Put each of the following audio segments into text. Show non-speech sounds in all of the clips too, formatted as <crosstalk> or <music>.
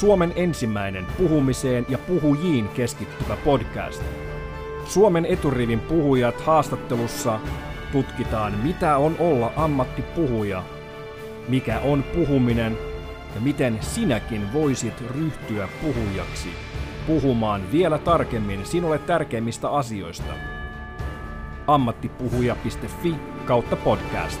Suomen ensimmäinen puhumiseen ja puhujiin keskittyvä podcast. Suomen eturivin puhujat haastattelussa tutkitaan, mitä on olla ammattipuhuja, mikä on puhuminen ja miten sinäkin voisit ryhtyä puhujaksi puhumaan vielä tarkemmin sinulle tärkeimmistä asioista. ammattipuhuja.fi kautta podcast.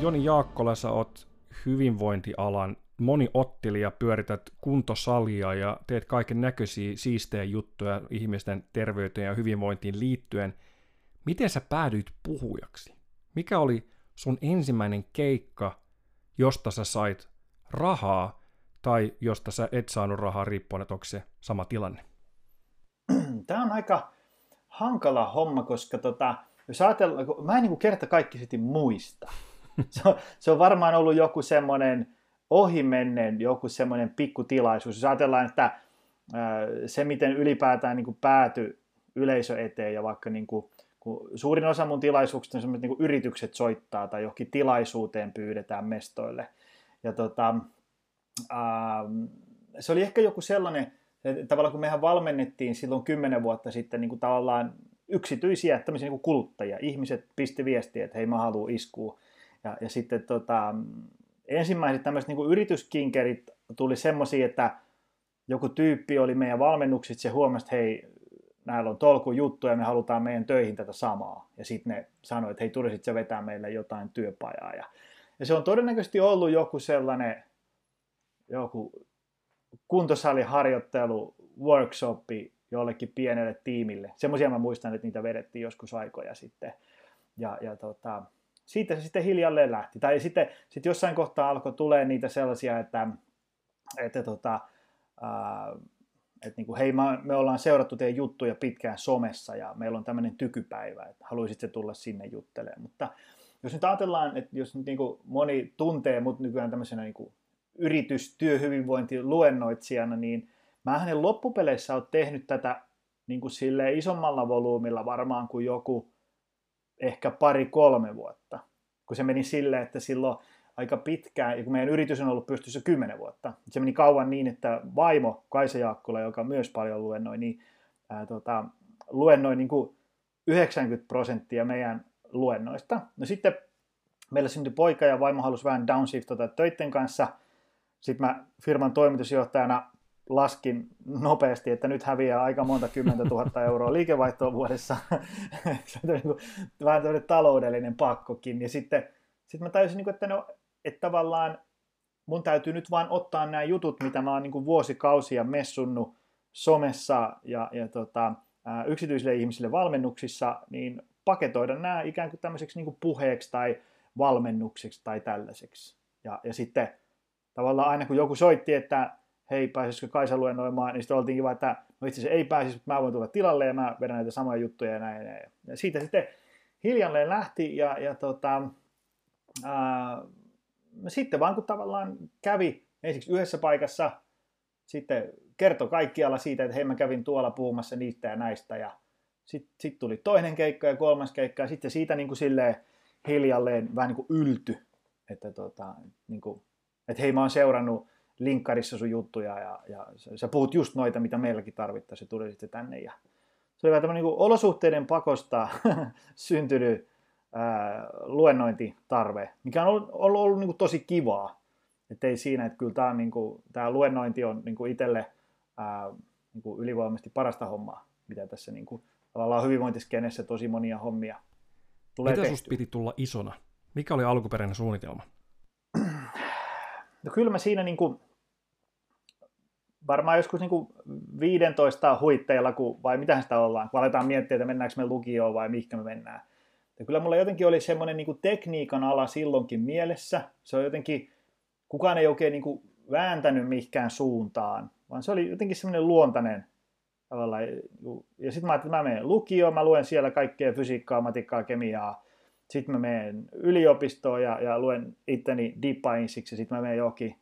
Joni Jaakkola, sä oot hyvinvointialan moniottelija, pyörität kuntosalia ja teet kaiken näköisiä siistejä juttuja ihmisten terveyteen ja hyvinvointiin liittyen. Miten sä päädyit puhujaksi? Mikä oli sun ensimmäinen keikka, josta sä sait rahaa, tai josta sä et saanut rahaa riippuen, että onko se sama tilanne? <clears throat> Tämä on aika hankala homma, koska tota, jos ajatellaan, mä en niin kerta kaikki sitten muista. <laughs> Se on, se on varmaan ollut joku semmoinen ohimenneen joku semmoinen pikkutilaisuus. Jos ajatellaan, että se miten ylipäätään niin kuin pääty yleisö eteen ja vaikka niin kuin, kun suurin osa mun tilaisuuksista on semmoiset niin yritykset soittaa tai johonkin tilaisuuteen pyydetään mestoille. Ja tota, ää, se oli ehkä joku sellainen, että tavallaan kun mehän valmennettiin silloin kymmenen vuotta sitten niin kuin tavallaan yksityisiä tämmöisiä niin kuin kuluttajia. Ihmiset pisti viestiä, että hei mä haluan iskua. Ja, ja sitten tota, ensimmäiset tämmöiset niin yrityskinkerit tuli semmoisia, että joku tyyppi oli meidän valmennukset, se huomasi, että hei, näillä on tolku juttu ja me halutaan meidän töihin tätä samaa. Ja sitten ne sanoi, että hei, tulisit se vetää meille jotain työpajaa. Ja, ja se on todennäköisesti ollut joku sellainen, joku kuntosaliharjoittelu, workshopi jollekin pienelle tiimille. Semmoisia mä muistan, että niitä vedettiin joskus aikoja sitten. Ja, ja tota, siitä se sitten hiljalleen lähti. Tai sitten sitten jossain kohtaa alkoi tulee niitä sellaisia, että, että, tota, ää, että niin kuin, hei, me ollaan seurattu teidän juttuja pitkään somessa ja meillä on tämmöinen tykypäivä, että haluaisit se tulla sinne juttelemaan. Mutta jos nyt ajatellaan, että jos nyt niin kuin moni tuntee mut nykyään tämmöisenä niin kuin yritys, työhyvinvointi, luennoitsijana, niin mä hänen loppupeleissä on tehnyt tätä niin kuin isommalla volyymilla varmaan kuin joku ehkä pari-kolme vuotta, kun se meni silleen, että silloin aika pitkään, ja kun meidän yritys on ollut pystyssä kymmenen vuotta, se meni kauan niin, että vaimo Kaisa Jaakkula, joka myös paljon luennoi, niin ää, tota, luennoi niin kuin 90 prosenttia meidän luennoista. No sitten meillä syntyi poika ja vaimo halusi vähän downshiftata töiden kanssa. Sitten mä firman toimitusjohtajana laskin nopeasti, että nyt häviää aika monta kymmentä tuhatta euroa liikevaihtoa vuodessa. <laughs> se on niin vähän tämmöinen taloudellinen pakkokin. Ja sitten sit mä tajusin, niin että, no, että tavallaan mun täytyy nyt vaan ottaa nämä jutut, mitä mä oon niin vuosikausia messunnut somessa ja, ja tota, yksityisille ihmisille valmennuksissa, niin paketoida nämä ikään kuin tämmöiseksi niin puheeksi tai valmennukseksi tai tällaiseksi. Ja, ja sitten tavallaan aina kun joku soitti, että hei, pääsisikö Kaisa luennoimaan, niin sitten oltiin kiva, että no itse asiassa ei pääsisi, mutta mä voin tulla tilalle ja mä vedän näitä samoja juttuja ja näin. Ja, siitä sitten hiljalleen lähti ja, ja tota, ää, sitten vaan kun tavallaan kävi ensiksi yhdessä paikassa, sitten kertoi kaikkialla siitä, että hei mä kävin tuolla puhumassa niistä ja näistä ja sitten sit tuli toinen keikka ja kolmas keikka ja sitten siitä niin kuin silleen hiljalleen vähän niin kuin ylty, että, tota, niin kuin, että hei mä oon seurannut linkkarissa sun juttuja ja, ja sä puhut just noita, mitä meilläkin tarvittaisiin, tuli sitten tänne. Ja se oli vähän tämmöinen niin olosuhteiden pakosta <laughs> syntynyt ää, luennointitarve, mikä on ollut, ollut, ollut niin kuin tosi kivaa. Että ei siinä, että kyllä tämä, niin kuin, tämä luennointi on niin kuin itselle ää, niin kuin ylivoimaisesti parasta hommaa, mitä tässä niin kuin, tavallaan hyvinvointiskenessä tosi monia hommia tulee Mitä susta piti tulla isona? Mikä oli alkuperäinen suunnitelma? No kyllä mä siinä niin kuin, varmaan joskus niin kuin 15 huitteilla, kun, vai mitä sitä ollaan, kun aletaan miettiä, että mennäänkö me lukioon vai mihinkä me mennään. Ja kyllä mulla jotenkin oli semmoinen niin tekniikan ala silloinkin mielessä. Se on jotenkin, kukaan ei oikein niin vääntänyt mihinkään suuntaan, vaan se oli jotenkin semmoinen luontainen tavallaan. Ja sitten mä ajattelin, että mä menen lukioon, mä luen siellä kaikkea fysiikkaa, matikkaa, kemiaa. Sitten mä menen yliopistoon ja, ja luen itteni dippainsiksi ja sitten mä menen johonkin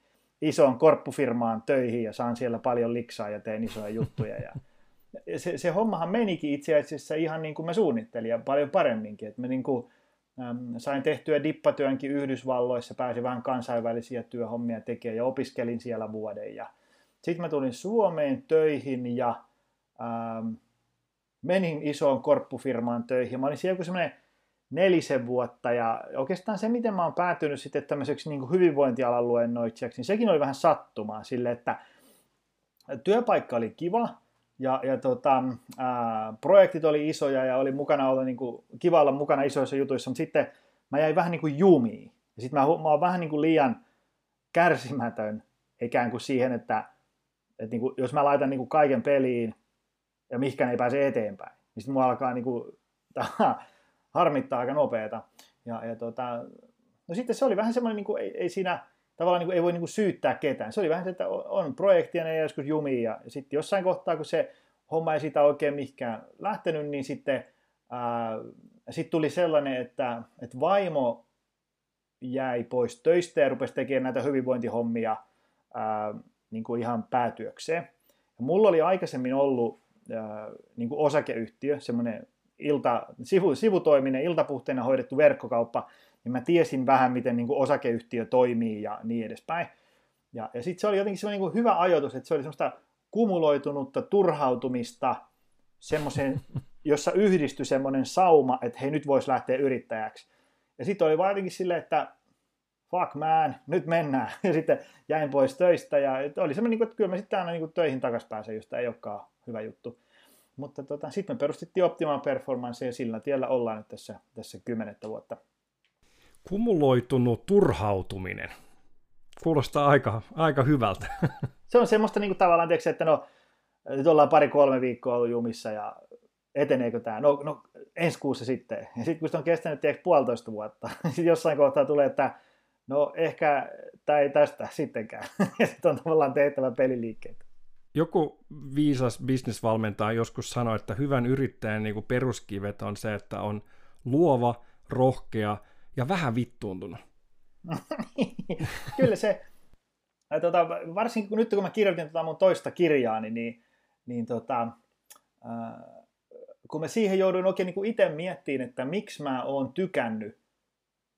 isoon korppufirmaan töihin ja saan siellä paljon liksaa ja teen isoja juttuja. Ja <laughs> se, se hommahan menikin itse asiassa ihan niin kuin mä suunnittelin ja paljon paremminkin. Että mä niin kuin, äm, sain tehtyä dippatyönkin Yhdysvalloissa, pääsin vähän kansainvälisiä työhommia tekemään ja opiskelin siellä vuoden. Ja Sitten mä tulin Suomeen töihin ja ähm, menin isoon korppufirmaan töihin. Mä olin siellä joku semmoinen nelisen vuotta ja oikeastaan se, miten mä oon päätynyt sitten tämmöiseksi niin hyvinvointialan luennoitsijaksi, niin sekin oli vähän sattumaa sille, että työpaikka oli kiva ja, ja tota, ää, projektit oli isoja ja oli mukana olla niin kuin, kiva olla mukana isoissa jutuissa, mutta sitten mä jäin vähän niin kuin jumiin. Ja sitten mä, mä oon vähän niin kuin liian kärsimätön ikään kuin siihen, että, että niin kuin, jos mä laitan niin kuin kaiken peliin ja mihkään ei pääse eteenpäin, niin sitten mua alkaa niin kuin, <laughs> harmittaa aika nopeeta. Ja, ja tota, no sitten se oli vähän semmoinen, niin kuin, ei, ei siinä tavallaan niin kuin, ei voi niin kuin syyttää ketään. Se oli vähän se, että on projekti ja ne joskus jumii ja, sitten jossain kohtaa, kun se homma ei sitä oikein mihinkään lähtenyt, niin sitten ää, sit tuli sellainen, että, että vaimo jäi pois töistä ja rupesi tekemään näitä hyvinvointihommia ää, niin kuin ihan päätyökseen. Ja mulla oli aikaisemmin ollut ää, niin kuin osakeyhtiö, semmoinen ilta, sivu, sivutoiminen, iltapuhteena hoidettu verkkokauppa, niin mä tiesin vähän, miten niin kuin osakeyhtiö toimii ja niin edespäin. Ja, ja sitten se oli jotenkin semmoinen niin hyvä ajoitus, että se oli semmoista kumuloitunutta turhautumista, semmoisen, <laughs> jossa yhdistyi semmoinen sauma, että hei nyt voisi lähteä yrittäjäksi. Ja sitten oli vaan jotenkin silleen, että fuck man, nyt mennään. <laughs> Ja sitten jäin pois töistä ja oli semmoinen, niin että kyllä mä sitten aina niin töihin takaisin pääsen, josta ei olekaan hyvä juttu. Mutta tota, sitten me perustettiin Optimal Performance ja sillä tiellä ollaan nyt tässä, tässä kymmenettä vuotta. Kumuloitunut turhautuminen. Kuulostaa aika, aika hyvältä. <laughs> Se on semmoista niin kuin tavallaan, tiedätkö, että no, nyt ollaan pari-kolme viikkoa ollut jumissa ja eteneekö tämä? No, no ensi kuussa sitten. Ja sitten kun se on kestänyt tiedätkö, puolitoista vuotta, <laughs> sitten jossain kohtaa tulee, että no ehkä tämä ei tästä sittenkään. <laughs> ja sitten on tavallaan tehtävä peliliikkeitä. Joku viisas bisnesvalmentaja joskus sanoi, että hyvän yrittäjän niin kuin peruskivet on se, että on luova, rohkea ja vähän vittuuntunut. Kyllä se, tota, varsinkin kun nyt kun mä kirjoitin tota mun toista kirjaani, niin, niin tota, äh, kun mä siihen jouduin oikein niin itse miettimään, että miksi mä oon tykännyt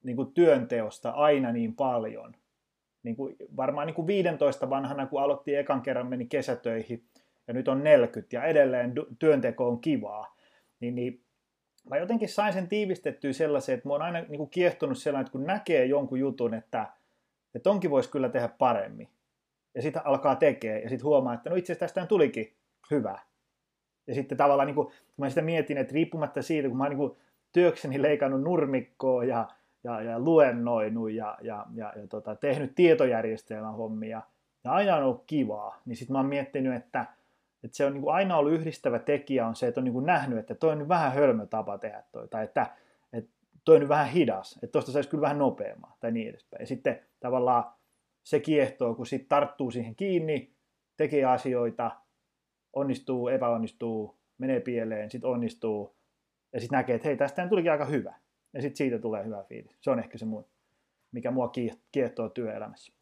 niin kuin työnteosta aina niin paljon – niin kuin varmaan niin kuin 15 vanhana, kun aloitti ekan kerran, meni kesätöihin ja nyt on 40 ja edelleen työnteko on kivaa, niin, niin mä jotenkin sain sen tiivistettyä sellaisen, että mä oon aina niin kuin kiehtonut sellainen, että kun näkee jonkun jutun, että, että onkin voisi kyllä tehdä paremmin, ja sitten alkaa tekee, ja sitten huomaa, että no itse asiassa tästä tulikin hyvä. Ja sitten tavallaan, niin kuin, kun mä sitä mietin, että riippumatta siitä, kun mä oon niin kuin työkseni leikannut nurmikkoa ja ja, ja luennoinut ja, ja, ja, ja tota, tehnyt tietojärjestelmän hommia. Ja aina on ollut kivaa, niin sitten mä oon miettinyt, että, että se on niin kuin aina ollut yhdistävä tekijä on se, että on niin kuin nähnyt, että toi on nyt vähän hölmö tapa tehdä toi, tai että, että toi on nyt vähän hidas, että tuosta saisi kyllä vähän nopeammin tai niin edespäin. Ja sitten tavallaan se kiehtoo, kun sitten tarttuu siihen kiinni, tekee asioita, onnistuu, epäonnistuu, menee pieleen, sitten onnistuu, ja sitten näkee, että hei, tästä tulikin aika hyvä ja sitten siitä tulee hyvä fiilis. Se on ehkä se mun, mikä mua kiehtoo työelämässä.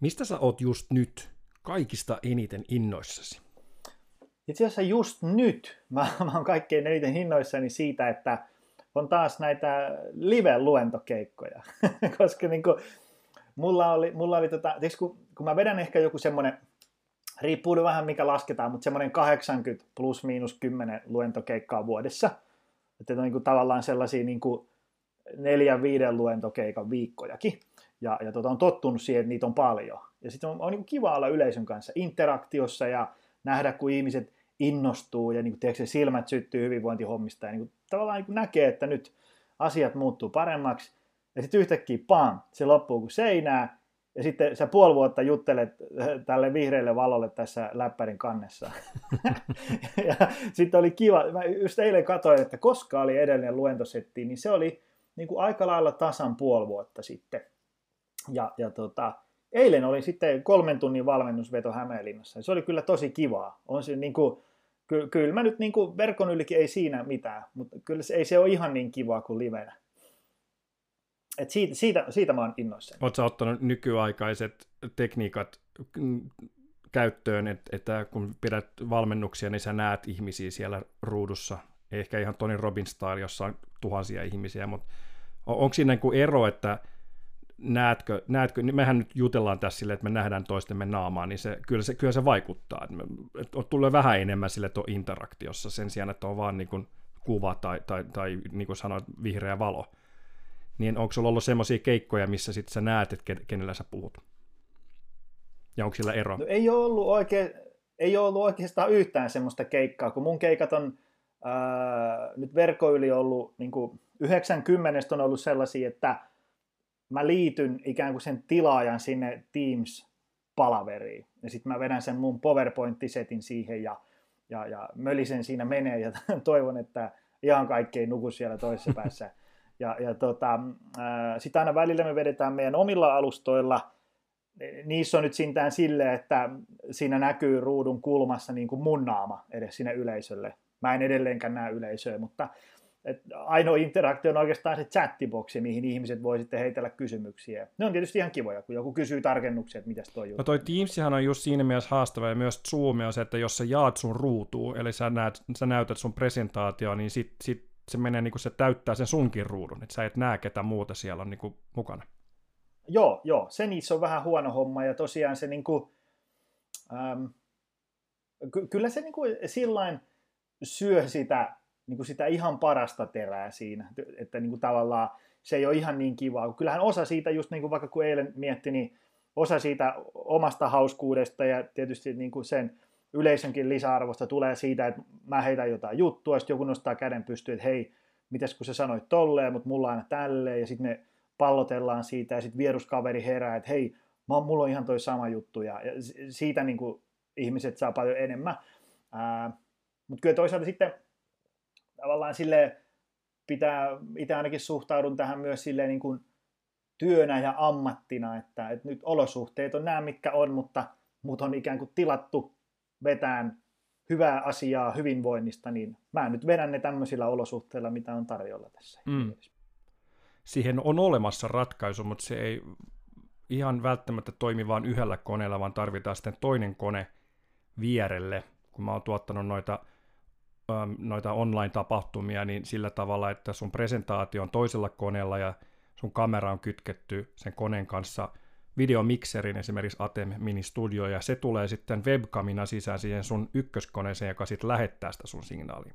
Mistä sä oot just nyt kaikista eniten innoissasi? Itse asiassa just nyt mä, <laughs> mä oon kaikkein eniten innoissani siitä, että on taas näitä live-luentokeikkoja, <laughs> koska niin kuin, mulla oli, mulla oli tota, kun, kun mä vedän ehkä joku semmoinen, riippuu vähän mikä lasketaan, mutta semmoinen 80 plus miinus 10 luentokeikkaa vuodessa – että on niin kuin tavallaan sellaisia niin kuin neljän, viiden luentokeikan viikkojakin. Ja, ja tota, on tottunut siihen, että niitä on paljon. Ja sitten on, on niin kuin kiva olla yleisön kanssa interaktiossa ja nähdä, kun ihmiset innostuu ja niin kuin, tiedätkö, silmät syttyy hyvinvointihommista ja niin kuin, tavallaan niin kuin näkee, että nyt asiat muuttuu paremmaksi. Ja sitten yhtäkkiä pam, se loppuu kuin seinää ja sitten sä puoli vuotta juttelet äh, tälle vihreälle valolle tässä läppärin kannessa. <laughs> ja sitten oli kiva, mä just eilen katsoin, että koska oli edellinen luentosetti, niin se oli niin kuin aika lailla tasan puoli vuotta sitten. Ja, ja tota, eilen oli sitten kolmen tunnin valmennusveto Hämeenlinnassa. Se oli kyllä tosi kivaa. On se niin kuin, ky- kyllä mä nyt niin kuin verkon ylikin ei siinä mitään, mutta kyllä se, ei se ole ihan niin kivaa kuin livenä. Et siitä, siitä, siitä mä oon innoissani. Oletko ottanut nykyaikaiset tekniikat käyttöön, että, että kun pidät valmennuksia, niin sä näet ihmisiä siellä ruudussa, ehkä ihan Tony Robbins style, jossa on tuhansia ihmisiä, mutta onko siinä niin ero, että näetkö, näetkö, niin mehän nyt jutellaan tässä silleen, että me nähdään toistemme naamaa, niin se, kyllä, se, kyllä se vaikuttaa. Että, että tulee vähän enemmän sille tuon interaktiossa sen sijaan, että on vaan niin kuin kuva tai, tai, tai niin kuin sanoit, vihreä valo. Niin onko sulla ollut semmoisia keikkoja, missä sitten sä näet, että kenellä sä puhut? Ja onko sillä ero? No, ei, ole ollut oikein, ei ole ollut oikeastaan yhtään semmoista keikkaa, kun mun keikat on ää, nyt verkkoyli ollut, niin kuin 90 on ollut sellaisia, että mä liityn ikään kuin sen tilaajan sinne Teams-palaveriin. Ja sitten mä vedän sen mun PowerPoint-setin siihen ja, ja, ja mölisen siinä menee ja <laughs> toivon, että ihan kaikki ei nuku siellä toisessa päässä. Ja, ja tota, sitten aina välillä me vedetään meidän omilla alustoilla. Niissä on nyt sintään sille, että siinä näkyy ruudun kulmassa niin kuin mun naama edes sinne yleisölle. Mä en edelleenkään näe yleisöä, mutta et ainoa interaktio on oikeastaan se chattiboksi, mihin ihmiset voi sitten heitellä kysymyksiä. Ne on tietysti ihan kivoja, kun joku kysyy tarkennuksia, että mitäs toi juttu. No toi Teamsihan on just siinä mielessä haastava, ja myös Zoom on se, että jos sä jaat sun ruutuun, eli sä, näet, sä näytät sun presentaatio, niin sit, sit se menee niin kuin se täyttää sen sunkin ruudun, että sä et näe ketä muuta siellä on niin kuin mukana. Joo, joo, se niissä on vähän huono homma, ja tosiaan se niin kuin, ähm, ky- kyllä se niin kuin sillain syö sitä niin kuin sitä ihan parasta terää siinä, että niin kuin tavallaan se ei ole ihan niin kivaa. Kyllähän osa siitä, just niin kuin vaikka kun eilen mietti, niin osa siitä omasta hauskuudesta ja tietysti niin kuin sen yleisönkin lisäarvosta tulee siitä, että mä heitän jotain juttua, sitten joku nostaa käden pystyyn, että hei, mitäs kun sä sanoit tolleen, mutta mulla on aina tälleen, ja sitten me pallotellaan siitä, ja sitten vieruskaveri herää, että hei, mulla on ihan toi sama juttu, ja, ja siitä niin kuin ihmiset saa paljon enemmän. Mutta kyllä toisaalta sitten tavallaan sille pitää, itse ainakin suhtaudun tähän myös silleen niin kuin työnä ja ammattina, että, että nyt olosuhteet on nämä, mitkä on, mutta mut on ikään kuin tilattu vetään hyvää asiaa hyvinvoinnista, niin mä nyt vedän ne tämmöisillä olosuhteilla, mitä on tarjolla tässä. Mm. Siihen on olemassa ratkaisu, mutta se ei ihan välttämättä toimi vain yhdellä koneella, vaan tarvitaan sitten toinen kone vierelle. Kun mä oon tuottanut noita Ähm, noita online-tapahtumia niin sillä tavalla, että sun presentaatio on toisella koneella ja sun kamera on kytketty sen koneen kanssa videomikserin, esimerkiksi Atem Mini Studio, ja se tulee sitten webkamina sisään siihen sun ykköskoneeseen, joka sitten lähettää sitä sun signaalia.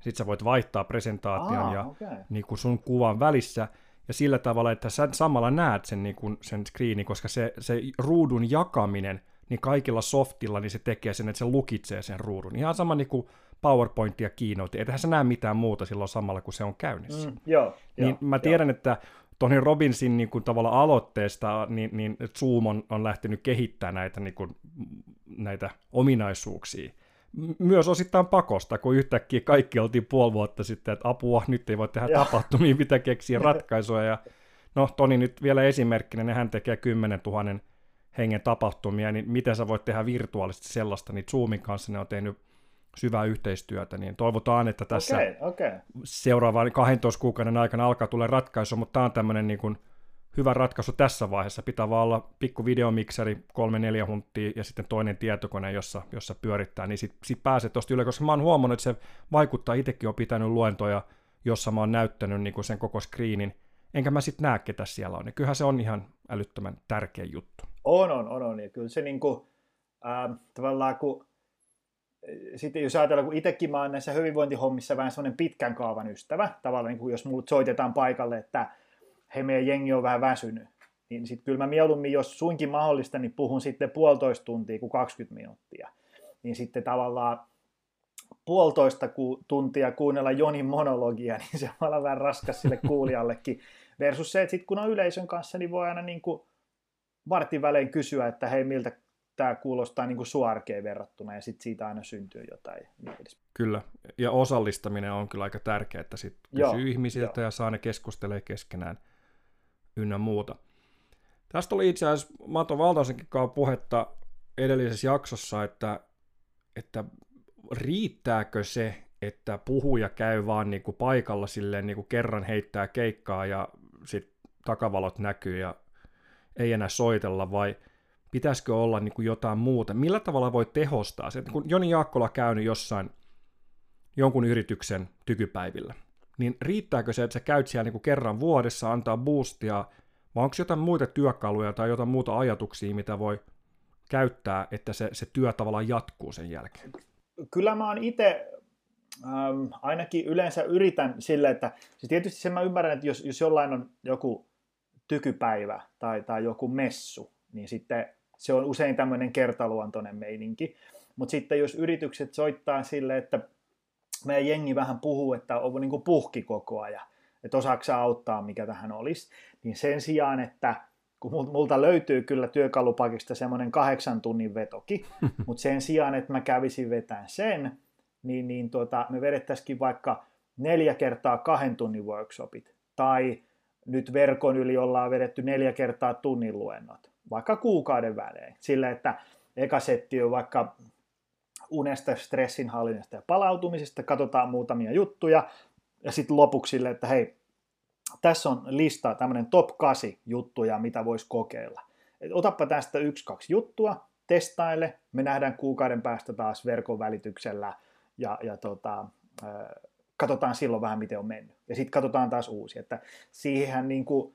Sitten sä voit vaihtaa presentaation Aa, ja okay. niin kuin sun kuvan välissä, ja sillä tavalla, että sä samalla näet sen, niin kuin, sen screeni, koska se, se ruudun jakaminen, niin kaikilla softilla, niin se tekee sen, että se lukitsee sen ruudun. Ihan sama niin kuin PowerPoint ja Keynote. Eihän se näe mitään muuta silloin samalla, kun se on käynnissä. Mm, joo, niin joo, mä tiedän, joo. että Tony Robbinsin niin kuin, tavalla aloitteesta niin, niin Zoom on, on lähtenyt kehittämään näitä, niin kuin, näitä ominaisuuksia. Myös osittain pakosta, kun yhtäkkiä kaikki oltiin puoli vuotta sitten, että apua, nyt ei voi tehdä Joo. tapahtumia, mitä keksiä <laughs> ratkaisuja. Ja, no, Toni nyt vielä esimerkkinä, niin hän tekee 10 000 hengen tapahtumia, niin miten sä voit tehdä virtuaalisesti sellaista, niin Zoomin kanssa ne on tehnyt syvää yhteistyötä, niin toivotaan, että tässä okay, okay. seuraavan 12 kuukauden aikana alkaa tulla ratkaisu, mutta tämä on tämmöinen niin kuin hyvä ratkaisu tässä vaiheessa. Pitää vaan olla pikku videomikseri, kolme neljä hunttia ja sitten toinen tietokone, jossa, jossa pyörittää, niin sitten sit pääset tuosta yle, koska mä oon huomannut, että se vaikuttaa, itsekin on pitänyt luentoja, jossa mä oon näyttänyt niin kuin sen koko screenin, enkä mä sitten näe, ketä siellä on. Niin kyllähän se on ihan älyttömän tärkeä juttu. On, on, on, on. Ja kyllä se niin kuin, äh, tavallaan, kun sitten jos ajatellaan, kun itsekin mä oon näissä hyvinvointihommissa vähän semmoinen pitkän kaavan ystävä, tavallaan niin kuin jos mulle soitetaan paikalle, että hei meidän jengi on vähän väsynyt, niin sitten kyllä mä mieluummin, jos suinkin mahdollista, niin puhun sitten puolitoista tuntia kuin 20 minuuttia. Niin sitten tavallaan puolitoista tuntia kuunnella Jonin monologia, <laughs> niin se on vähän raskas sille kuulijallekin. Versus se, että sitten kun on yleisön kanssa, niin voi aina niin kuin vartin välein kysyä, että hei miltä tämä kuulostaa niin kuin suarkeen verrattuna ja sitten siitä aina syntyy jotain. Kyllä, ja osallistaminen on kyllä aika tärkeää, että sitten kysyy Joo, ihmisiltä jo. ja saa ne keskustelee keskenään ynnä muuta. Tästä oli itse asiassa Mato Valtaisenkin kanssa puhetta edellisessä jaksossa, että, että riittääkö se, että puhuja käy vaan niin kuin paikalla silleen niin kuin kerran heittää keikkaa ja sitten takavalot näkyy ja ei enää soitella, vai pitäisikö olla niin kuin jotain muuta? Millä tavalla voi tehostaa se? Kun Joni Jaakkola käynyt jossain jonkun yrityksen tykypäivillä, niin riittääkö se, että sä käyt siellä niin kuin kerran vuodessa, antaa boostia, vai onko jotain muita työkaluja tai jotain muuta ajatuksia, mitä voi käyttää, että se, se työ tavallaan jatkuu sen jälkeen? Kyllä mä oon itse ähm, ainakin yleensä yritän sille, että siis tietysti sen mä ymmärrän, että jos, jos jollain on joku tykypäivä tai, tai joku messu, niin sitten se on usein tämmöinen kertaluontoinen meininki. Mutta sitten jos yritykset soittaa sille, että meidän jengi vähän puhuu, että on niin kuin puhki koko ajan, että osaako auttaa, mikä tähän olisi, niin sen sijaan, että kun multa löytyy kyllä työkalupakista semmoinen kahdeksan tunnin vetoki, <laughs> mutta sen sijaan, että mä kävisin vetään sen, niin, niin tuota, me vedettäisikin vaikka neljä kertaa kahden tunnin workshopit, tai nyt verkon yli ollaan vedetty neljä kertaa tunnin luennot, vaikka kuukauden välein, sillä että eka setti on vaikka unesta, stressinhallinnasta ja palautumisesta, katsotaan muutamia juttuja, ja sitten lopuksi sille, että hei, tässä on lista, tämmöinen top 8 juttuja, mitä voisi kokeilla. Et otappa tästä yksi, kaksi juttua, testaile, me nähdään kuukauden päästä taas verkon välityksellä, ja, ja tota, katsotaan silloin vähän, miten on mennyt. Ja sitten katsotaan taas uusi. Että siihen niin kuin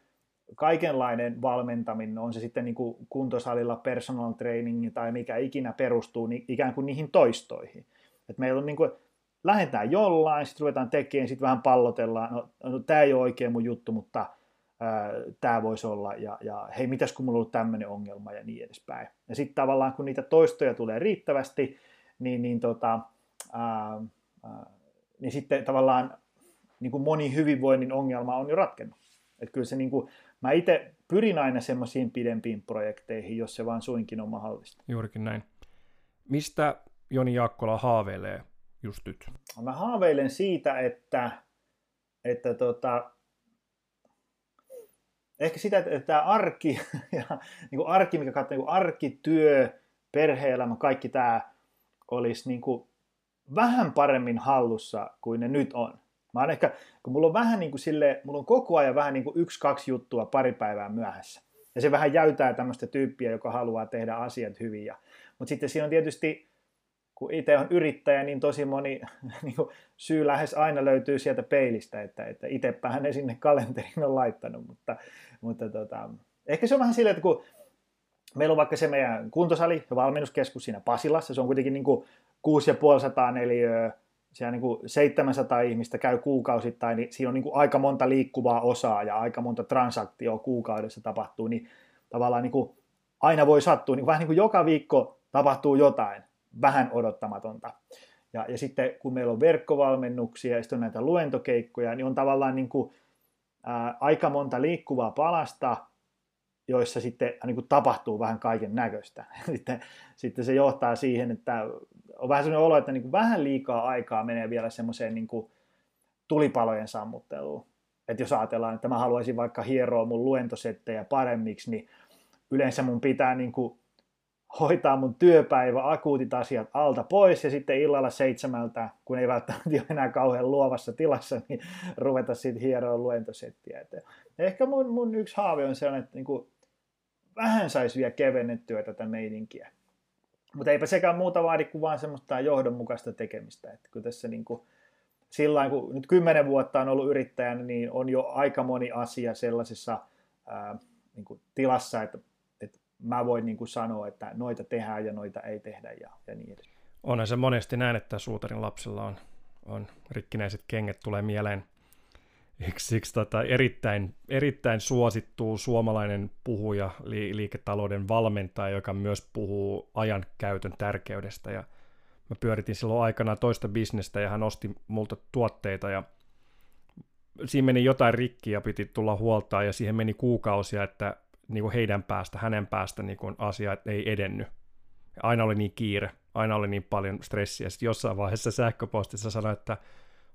kaikenlainen valmentaminen, on se sitten niin kuin kuntosalilla personal training tai mikä ikinä perustuu niin ikään kuin niihin toistoihin. Et meillä on niin kuin, lähdetään jollain, sitten ruvetaan tekemään, sitten vähän pallotellaan, no, no tämä ei ole oikein mun juttu, mutta tämä voisi olla, ja, ja hei, mitäs kun mulla on ollut tämmöinen ongelma, ja niin edespäin. Ja sitten tavallaan, kun niitä toistoja tulee riittävästi, niin, niin, tota, ää, ää, niin sitten tavallaan niin kuin moni hyvinvoinnin ongelma on jo ratkennut. Että kyllä se niin kuin, mä itse pyrin aina semmoisiin pidempiin projekteihin, jos se vaan suinkin on mahdollista. Juurikin näin. Mistä Joni Jaakkola haaveilee just nyt? Mä haaveilen siitä, että, että tota, ehkä sitä, että tämä arki, <laughs> ja, niin kuin arki, mikä katsoo, niin arki, työ, perhe-elämä, kaikki tämä olisi niin kuin vähän paremmin hallussa kuin ne nyt on. Mä oon ehkä, kun mulla on vähän niin kuin sille, mulla on koko ajan vähän niin kuin yksi, kaksi juttua pari päivää myöhässä. Ja se vähän jäytää tämmöistä tyyppiä, joka haluaa tehdä asiat hyvin. Ja, mutta sitten siinä on tietysti, kun itse on yrittäjä, niin tosi moni <laughs> niin kuin syy lähes aina löytyy sieltä peilistä, että, että itsepähän ne sinne kalenteriin on laittanut. Mutta, mutta tota, ehkä se on vähän silleen, että kun meillä on vaikka se meidän kuntosali ja valmennuskeskus siinä Pasilassa, se on kuitenkin niin kuin 6500 neliöä, siellä niin kuin 700 ihmistä käy kuukausittain, niin siinä on niin kuin aika monta liikkuvaa osaa ja aika monta transaktioa kuukaudessa tapahtuu, niin tavallaan niin kuin aina voi sattua, niin vähän niin kuin joka viikko tapahtuu jotain vähän odottamatonta. Ja, ja sitten kun meillä on verkkovalmennuksia ja sitten on näitä luentokeikkoja, niin on tavallaan niin kuin, ää, aika monta liikkuvaa palasta, joissa sitten niin kuin tapahtuu vähän kaiken näköistä. <laughs> Sitten, sitten se johtaa siihen, että on vähän sellainen olo, että niin kuin vähän liikaa aikaa menee vielä semmoiseen niin kuin tulipalojen sammutteluun. Että jos ajatellaan, että mä haluaisin vaikka hieroa mun luentosettejä paremmiksi, niin yleensä mun pitää niin kuin hoitaa mun työpäivä, akuutit asiat alta pois ja sitten illalla seitsemältä, kun ei välttämättä ole enää kauhean luovassa tilassa, niin ruveta sitten hieroa luentosettiä. Et ehkä mun, mun yksi haave on sellainen, että niin kuin vähän saisi vielä kevennettyä tätä meidinkiä. Mutta eipä sekään muuta vaadi kuin vaan semmoista johdonmukaista tekemistä. Että kun tässä niin kuin, sillä kun nyt kymmenen vuotta on ollut yrittäjänä, niin on jo aika moni asia sellaisessa ää, niin kuin tilassa, että, että mä voin niin kuin sanoa, että noita tehdään ja noita ei tehdä ja, ja niin edes. Onhan se monesti näin, että suutarin lapsella on, on rikkinäiset kengät tulee mieleen yksi, tota, erittäin, erittäin suosittu suomalainen puhuja, li, liiketalouden valmentaja, joka myös puhuu ajankäytön tärkeydestä. Ja mä pyöritin silloin aikana toista bisnestä ja hän osti multa tuotteita ja siinä meni jotain rikki ja piti tulla huoltaa ja siihen meni kuukausia, että niin kuin heidän päästä, hänen päästä niin kuin asiat ei edennyt. Aina oli niin kiire, aina oli niin paljon stressiä. Sitten jossain vaiheessa sähköpostissa sanoi, että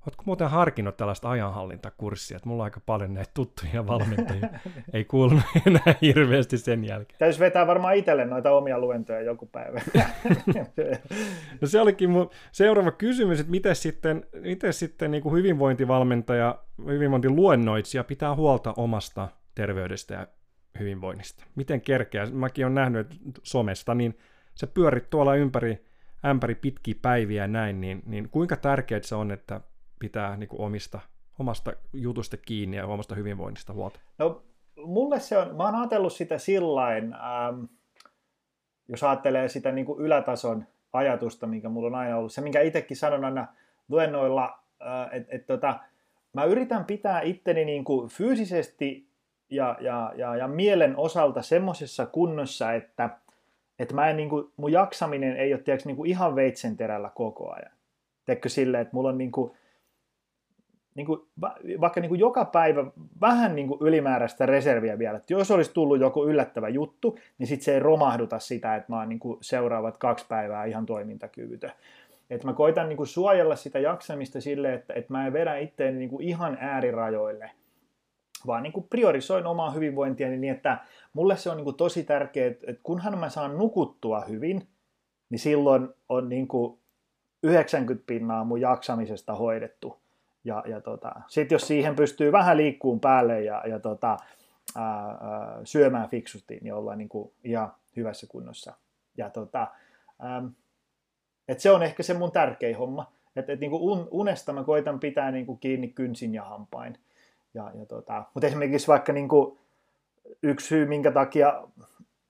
Oletko muuten harkinnut tällaista ajanhallintakurssia, että mulla on aika paljon näitä tuttuja valmentajia, <laughs> ei kuulunut enää hirveästi sen jälkeen. Täytyisi vetää varmaan itselle noita omia luentoja joku päivä. <laughs> no se olikin mun seuraava kysymys, että miten sitten, miten sitten niin kuin hyvinvointivalmentaja, hyvinvointiluennoitsija pitää huolta omasta terveydestä ja hyvinvoinnista. Miten kerkeä, mäkin olen nähnyt somesta, niin se pyörit tuolla ympäri ämpäri pitkiä päiviä ja näin, niin, niin kuinka tärkeää se on, että pitää niin kuin omista, omasta jutusta kiinni ja omasta hyvinvoinnista huolta? No mulle se on, mä oon ajatellut sitä sillain, ähm, jos ajattelee sitä niin kuin ylätason ajatusta, mikä mulla on aina ollut, se minkä itsekin sanon aina luennoilla, äh, että et, tota, mä yritän pitää itteni niin kuin fyysisesti ja, ja, ja, ja mielen osalta semmoisessa kunnossa, että, että mä en, niin kuin, mun jaksaminen ei ole tiedätkö, niin kuin ihan veitsen terällä koko ajan. Teekö silleen, että mulla on niin kuin, niin kuin, vaikka niin kuin joka päivä vähän niin kuin ylimääräistä reserviä vielä. Että jos olisi tullut joku yllättävä juttu, niin sitten se ei romahduta sitä, että mä oon niin kuin seuraavat kaksi päivää ihan toimintakyvytön. Että mä koitan niin kuin suojella sitä jaksamista sille, että, että mä en vedä itseäni niin kuin ihan äärirajoille, vaan niin kuin priorisoin omaa hyvinvointiani niin, että mulle se on niin kuin tosi tärkeää, että kunhan mä saan nukuttua hyvin, niin silloin on niin kuin 90 pinnaa mun jaksamisesta hoidettu ja, ja tota, sitten jos siihen pystyy vähän liikkuun päälle ja, ja tota, ää, ää, syömään fiksusti, niin ollaan niin kuin ihan hyvässä kunnossa. Ja tota, ää, et se on ehkä se mun tärkein homma. Et, et niin kuin un, unesta mä koitan pitää niin kuin kiinni kynsin ja hampain. Ja, ja tota, mutta esimerkiksi vaikka niin kuin yksi syy, minkä takia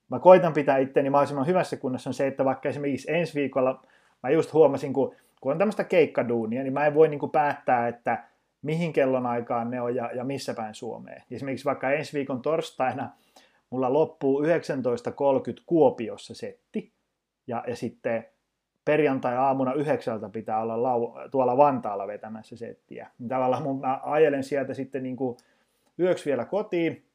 mä koitan pitää itteni mahdollisimman hyvässä kunnossa, on se, että vaikka esimerkiksi ensi viikolla mä just huomasin, kun kun on tämmöistä keikkaduunia, niin mä en voi niin kuin päättää, että mihin kellon aikaan ne on ja, ja missä päin Suomeen. Esimerkiksi vaikka ensi viikon torstaina mulla loppuu 19.30 Kuopiossa setti, ja, ja sitten perjantai-aamuna yhdeksältä pitää olla lau, tuolla Vantaalla vetämässä settiä. Niin tavallaan mun, mä ajelen sieltä sitten niin kuin yöksi vielä kotiin,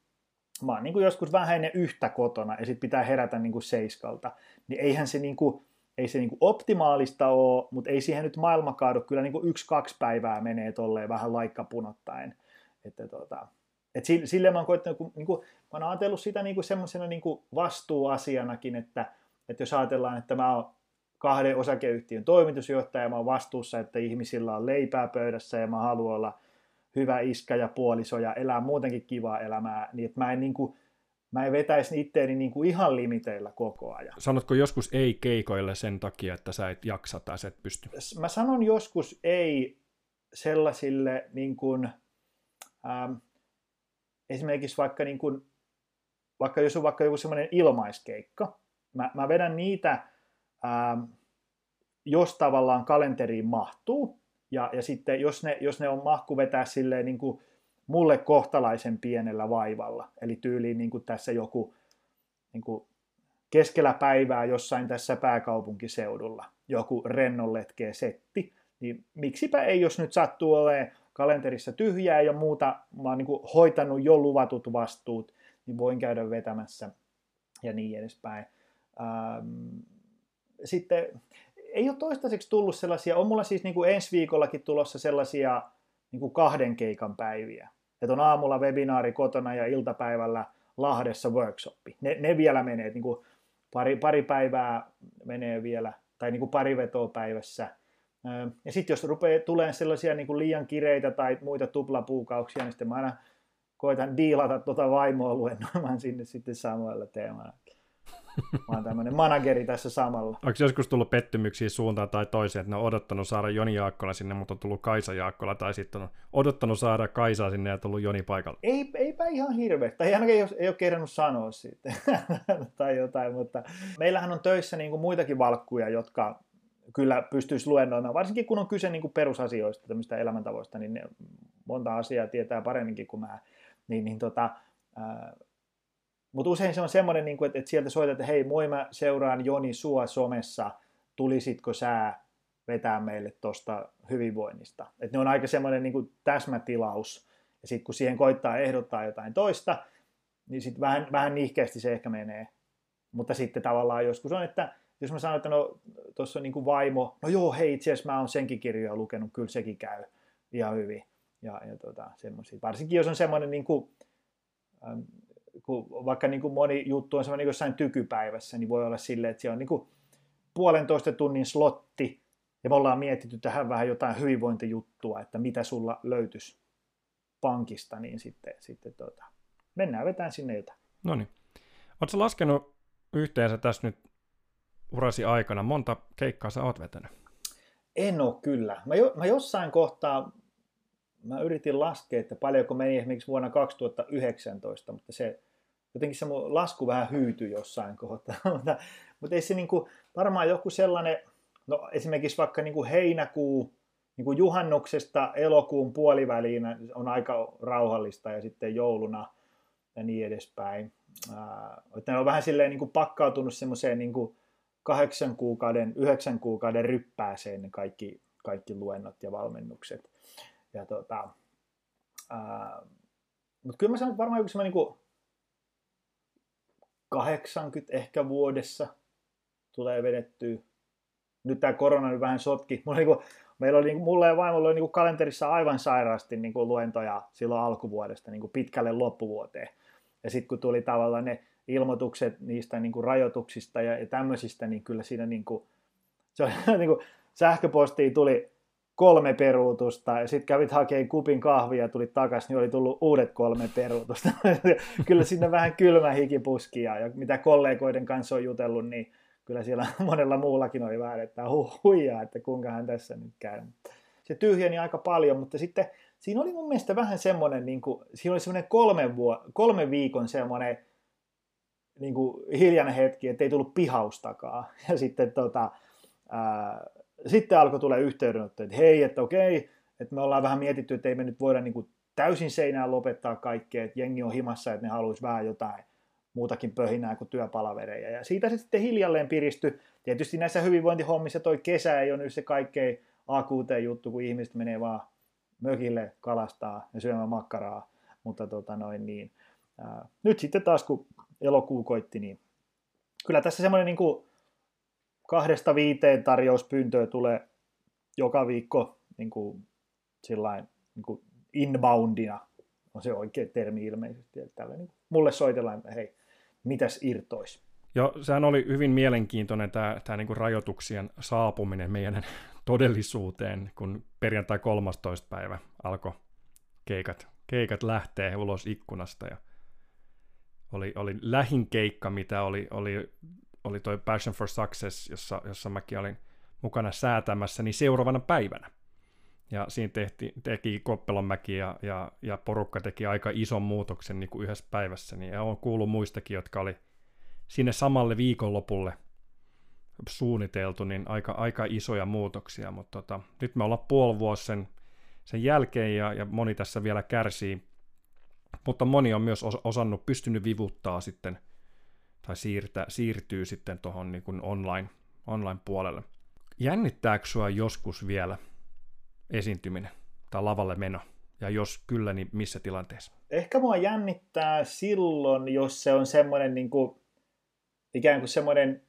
mä oon niin kuin joskus vähän ennen yhtä kotona, ja sitten pitää herätä niin kuin seiskalta. Niin eihän se niin kuin, ei se niinku optimaalista ole, mutta ei siihen nyt maailma kaadu. Kyllä niinku yksi-kaksi päivää menee tolleen vähän laikkapunottaen. Että tota, et sille mä oon koittanut, kun, niinku, mä oon ajatellut sitä niinku semmoisena niinku vastuuasianakin, että, että jos ajatellaan, että mä oon kahden osakeyhtiön toimitusjohtaja, mä oon vastuussa, että ihmisillä on leipää pöydässä ja mä haluan olla hyvä iskä ja puoliso ja elää muutenkin kivaa elämää, niin että mä en niinku, mä en vetäisi itteeni niin kuin ihan limiteillä koko ajan. Sanotko joskus ei keikoille sen takia, että sä et jaksa tai sä et pysty? Mä sanon joskus ei sellaisille niin kuin, ähm, esimerkiksi vaikka, niin kuin, vaikka jos on vaikka joku semmoinen ilmaiskeikka, mä, mä vedän niitä, ähm, jos tavallaan kalenteriin mahtuu, ja, ja sitten jos ne, jos ne on mahku vetää silleen niin kuin mulle kohtalaisen pienellä vaivalla. Eli tyyliin niin kuin tässä joku niin kuin keskellä päivää jossain tässä pääkaupunkiseudulla joku rennonletkeä setti, niin miksipä ei, jos nyt sattuu olemaan kalenterissa tyhjää ja muuta, mä oon niin kuin hoitanut jo luvatut vastuut, niin voin käydä vetämässä ja niin edespäin. Ähm, sitten ei ole toistaiseksi tullut sellaisia, on mulla siis niin kuin ensi viikollakin tulossa sellaisia niin kuin kahden keikan päiviä. Että on aamulla webinaari kotona ja iltapäivällä Lahdessa workshoppi. Ne, ne vielä menee, että niin kuin pari, pari päivää menee vielä, tai niin kuin pari vetoa päivässä. Ja sitten jos rupeaa tulee sellaisia niin kuin liian kireitä tai muita tuplapuukauksia, niin sitten mä aina koitan diilata tuota vaimoa luennoimaan sinne sitten samoilla teemalla. Mä oon tämmöinen manageri tässä samalla. Onko joskus tullut pettymyksiä suuntaan tai toiseen, että ne on odottanut saada Joni Jaakkola sinne, mutta on tullut Kaisa Jaakkola, tai sitten on odottanut saada Kaisaa sinne ja tullut Joni paikalle? Ei, eipä ihan hirveä, tai ainakin ei, ei ole kehdannut sanoa siitä <laughs> tai jotain, mutta meillähän on töissä niin kuin muitakin valkkuja, jotka kyllä pystyisi luennoimaan, varsinkin kun on kyse niin kuin perusasioista, tämmöistä elämäntavoista, niin ne monta asiaa tietää paremminkin kuin mä. Niin, niin tota, mutta usein se on semmoinen, niin että, että sieltä soitat, että hei, moi mä seuraan Joni sua somessa, tulisitko sä vetää meille tuosta hyvinvoinnista. Että ne on aika semmoinen niin kuin täsmätilaus, ja sitten kun siihen koittaa ehdottaa jotain toista, niin sitten vähän, vähän nihkeästi se ehkä menee. Mutta sitten tavallaan joskus on, että jos mä sanon, että no tuossa on niin kuin vaimo, no joo, hei, itse asiassa mä oon senkin kirjoja lukenut, kyllä sekin käy ihan hyvin. Ja, ja tota, semmoisia. Varsinkin jos on semmoinen niin kuin, kun vaikka niin kuin moni juttu on semmoinen niin jossain tykypäivässä, niin voi olla silleen, että siellä on niin kuin puolentoista tunnin slotti, ja me ollaan mietitty tähän vähän jotain hyvinvointijuttua, että mitä sulla löytyisi pankista, niin sitten, sitten tota, mennään vetään sinne jotain. No niin. Oletko laskenut yhteensä tässä nyt urasi aikana, monta keikkaa sä oot vetänyt? En ole kyllä. Mä, jo, mä jossain kohtaa, mä yritin laskea, että paljonko meni esimerkiksi vuonna 2019, mutta se jotenkin se mun lasku vähän hyytyi jossain kohtaa, <laughs> mutta, mutta ei se niin kuin, varmaan joku sellainen, no esimerkiksi vaikka niin kuin heinäkuu, niin kuin juhannuksesta elokuun puoliväliin on aika rauhallista ja sitten jouluna ja niin edespäin. että ne on vähän silleen niin kuin pakkautunut semmoiseen niin kuin kahdeksan kuukauden, yhdeksän kuukauden ryppääseen ne kaikki, kaikki luennot ja valmennukset. Ja tota, mutta kyllä mä sanon, varmaan joku semmoinen niin 80 ehkä vuodessa tulee vedettyä. Nyt tämä korona nyt vähän sotki. Mulla, niin kuin, meillä oli, niin kuin, mulla ja vaimolla oli niin kuin kalenterissa aivan sairaasti niin kuin luentoja silloin alkuvuodesta niin kuin pitkälle loppuvuoteen. Ja sitten kun tuli tavallaan ne ilmoitukset niistä niin kuin rajoituksista ja, ja tämmöisistä, niin kyllä siinä niin kuin, se oli, <laughs> niin kuin, sähköpostiin tuli kolme peruutusta ja sitten kävit hakemaan kupin kahvia ja tulit takaisin, niin oli tullut uudet kolme peruutusta. <laughs> kyllä sinne vähän kylmä hiki puski ja mitä kollegoiden kanssa on jutellut, niin kyllä siellä <laughs> monella muullakin oli vähän, että hu- huijaa, että kuinka hän tässä nyt käy. Se tyhjeni aika paljon, mutta sitten siinä oli mun mielestä vähän semmoinen, niin kuin, siinä oli semmoinen kolme, vuo, viikon semmoinen niin kuin hiljainen hetki, että ei tullut pihaustakaan. <laughs> Ja sitten tota, ää, sitten alkoi tulla yhteydenotto, että hei, että okei, että me ollaan vähän mietitty, että ei me nyt voida niin kuin täysin seinään lopettaa kaikkea, että jengi on himassa, että ne haluaisi vähän jotain muutakin pöhinää kuin työpalavereja. Ja siitä se sitten hiljalleen piristy. Tietysti näissä hyvinvointihommissa toi kesä ei ole nyt se kaikkein akuuteen juttu, kun ihmiset menee vaan mökille kalastaa ja syömään makkaraa. Mutta tota noin niin. Ää, nyt sitten taas kun elokuu koitti, niin kyllä tässä semmoinen niin kuin kahdesta viiteen tarjouspyyntöä tulee joka viikko niin kuin, sillain, niin kuin inboundina, on se oikea termi ilmeisesti. Että tällä, niin mulle soitellaan, että hei, mitäs irtoisi? Joo, sehän oli hyvin mielenkiintoinen tämä, tämä niin kuin rajoituksien saapuminen meidän todellisuuteen, kun perjantai 13. päivä alkoi keikat, keikat lähtee ulos ikkunasta ja oli, oli lähin keikka, mitä oli, oli oli toi Passion for Success, jossa, jossa mäkin olin mukana säätämässä, niin seuraavana päivänä. Ja siinä tehti, teki Koppelonmäki ja, ja, ja porukka teki aika ison muutoksen niin kuin yhdessä päivässä. Niin, ja on kuullut muistakin, jotka oli sinne samalle viikonlopulle suunniteltu, niin aika, aika isoja muutoksia. Mutta tota, nyt me ollaan puoli vuosi sen, sen jälkeen ja, ja moni tässä vielä kärsii. Mutta moni on myös osannut, pystynyt vivuttaa sitten – tai siirtää, siirtyy sitten tuohon niin online, online-puolelle. Jännittääkö sua joskus vielä esiintyminen tai lavalle meno? Ja jos kyllä, niin missä tilanteessa? Ehkä mua jännittää silloin, jos se on semmoinen niin kuin, ikään kuin semmoinen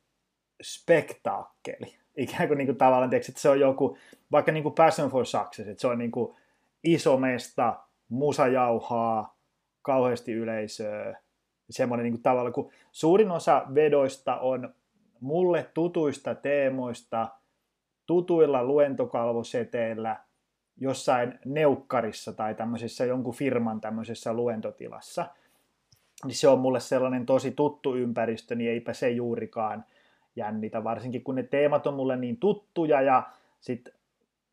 spektaakkeli. Ikään kuin, niin kuin tavallaan, tiedätkö, että se on joku, vaikka niin kuin Passion for Success, että se on niin kuin iso mesta, musa jauhaa, kauheasti yleisöä, semmoinen niin tavalla, kun suurin osa vedoista on mulle tutuista teemoista, tutuilla luentokalvoseteillä, jossain neukkarissa tai tämmöisessä jonkun firman tämmöisessä luentotilassa, niin se on mulle sellainen tosi tuttu ympäristö, niin eipä se juurikaan jännitä, varsinkin kun ne teemat on mulle niin tuttuja ja sitten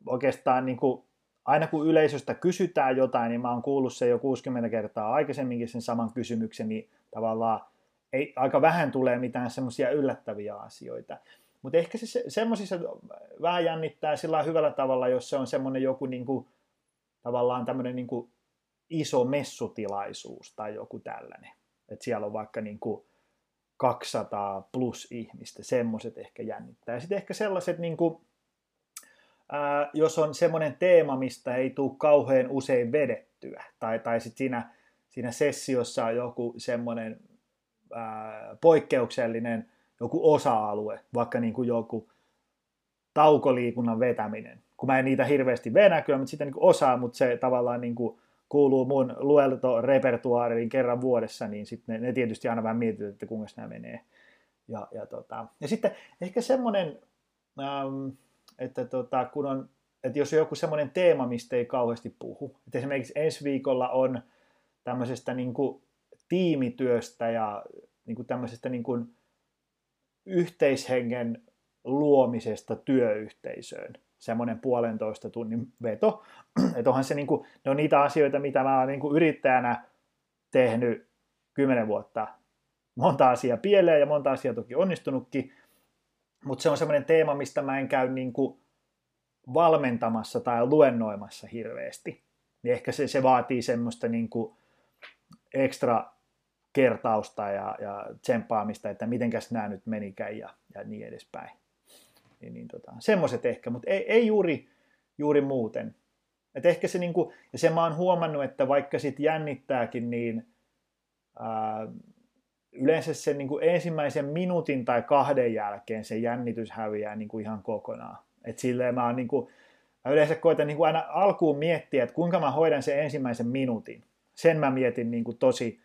oikeastaan niin kuin aina kun yleisöstä kysytään jotain, niin mä oon kuullut se jo 60 kertaa aikaisemminkin sen saman kysymyksen, niin tavallaan ei, aika vähän tulee mitään semmoisia yllättäviä asioita. Mutta ehkä se, se semmoisissa vähän jännittää sillä hyvällä tavalla, jos se on semmoinen joku niin kuin, tavallaan tämmöinen niin kuin iso messutilaisuus tai joku tällainen. Että siellä on vaikka niin kuin 200 plus ihmistä, semmoiset ehkä jännittää. Sitten ehkä sellaiset, niin kuin, ää, jos on semmoinen teema, mistä ei tule kauhean usein vedettyä, tai, tai sitten siinä siinä sessiossa on joku semmoinen ää, poikkeuksellinen joku osa-alue, vaikka niin kuin joku taukoliikunnan vetäminen. Kun mä en niitä hirveästi venä kyllä, mutta sitten niin osaa, mutta se tavallaan niin kuin kuuluu mun lueltorepertuaariin kerran vuodessa, niin sitten ne, ne tietysti aina vähän mietitään, että kuinka nämä menee. Ja, ja, tota, ja sitten ehkä semmoinen, ähm, että tota, kun on, että jos on joku semmoinen teema, mistä ei kauheasti puhu. Että esimerkiksi ensi viikolla on tämmöisestä niin kuin tiimityöstä ja niin kuin tämmöisestä niin kuin yhteishengen luomisesta työyhteisöön. semmoinen puolentoista tunnin veto. <clears throat> että onhan se, niin kuin, ne on niitä asioita, mitä mä oon niin kuin yrittäjänä tehnyt kymmenen vuotta. Monta asiaa pieleen ja monta asiaa toki onnistunutkin, mutta se on semmoinen teema, mistä mä en käy niin kuin valmentamassa tai luennoimassa hirveästi. Niin ehkä se, se vaatii semmoista niin kuin ekstra kertausta ja, ja tsemppaamista, että mitenkäs nämä nyt menikään ja, ja niin edespäin. Niin, niin tota, semmoiset ehkä, mutta ei, ei juuri, juuri muuten. Et ehkä se, niin kuin, ja sen mä oon huomannut, että vaikka sit jännittääkin, niin ää, yleensä sen niin kuin ensimmäisen minuutin tai kahden jälkeen se jännitys häviää niin kuin ihan kokonaan. Et silleen mä, oon, niin kuin, mä yleensä koitan niin kuin aina alkuun miettiä, että kuinka mä hoidan sen ensimmäisen minuutin. Sen mä mietin niin kuin tosi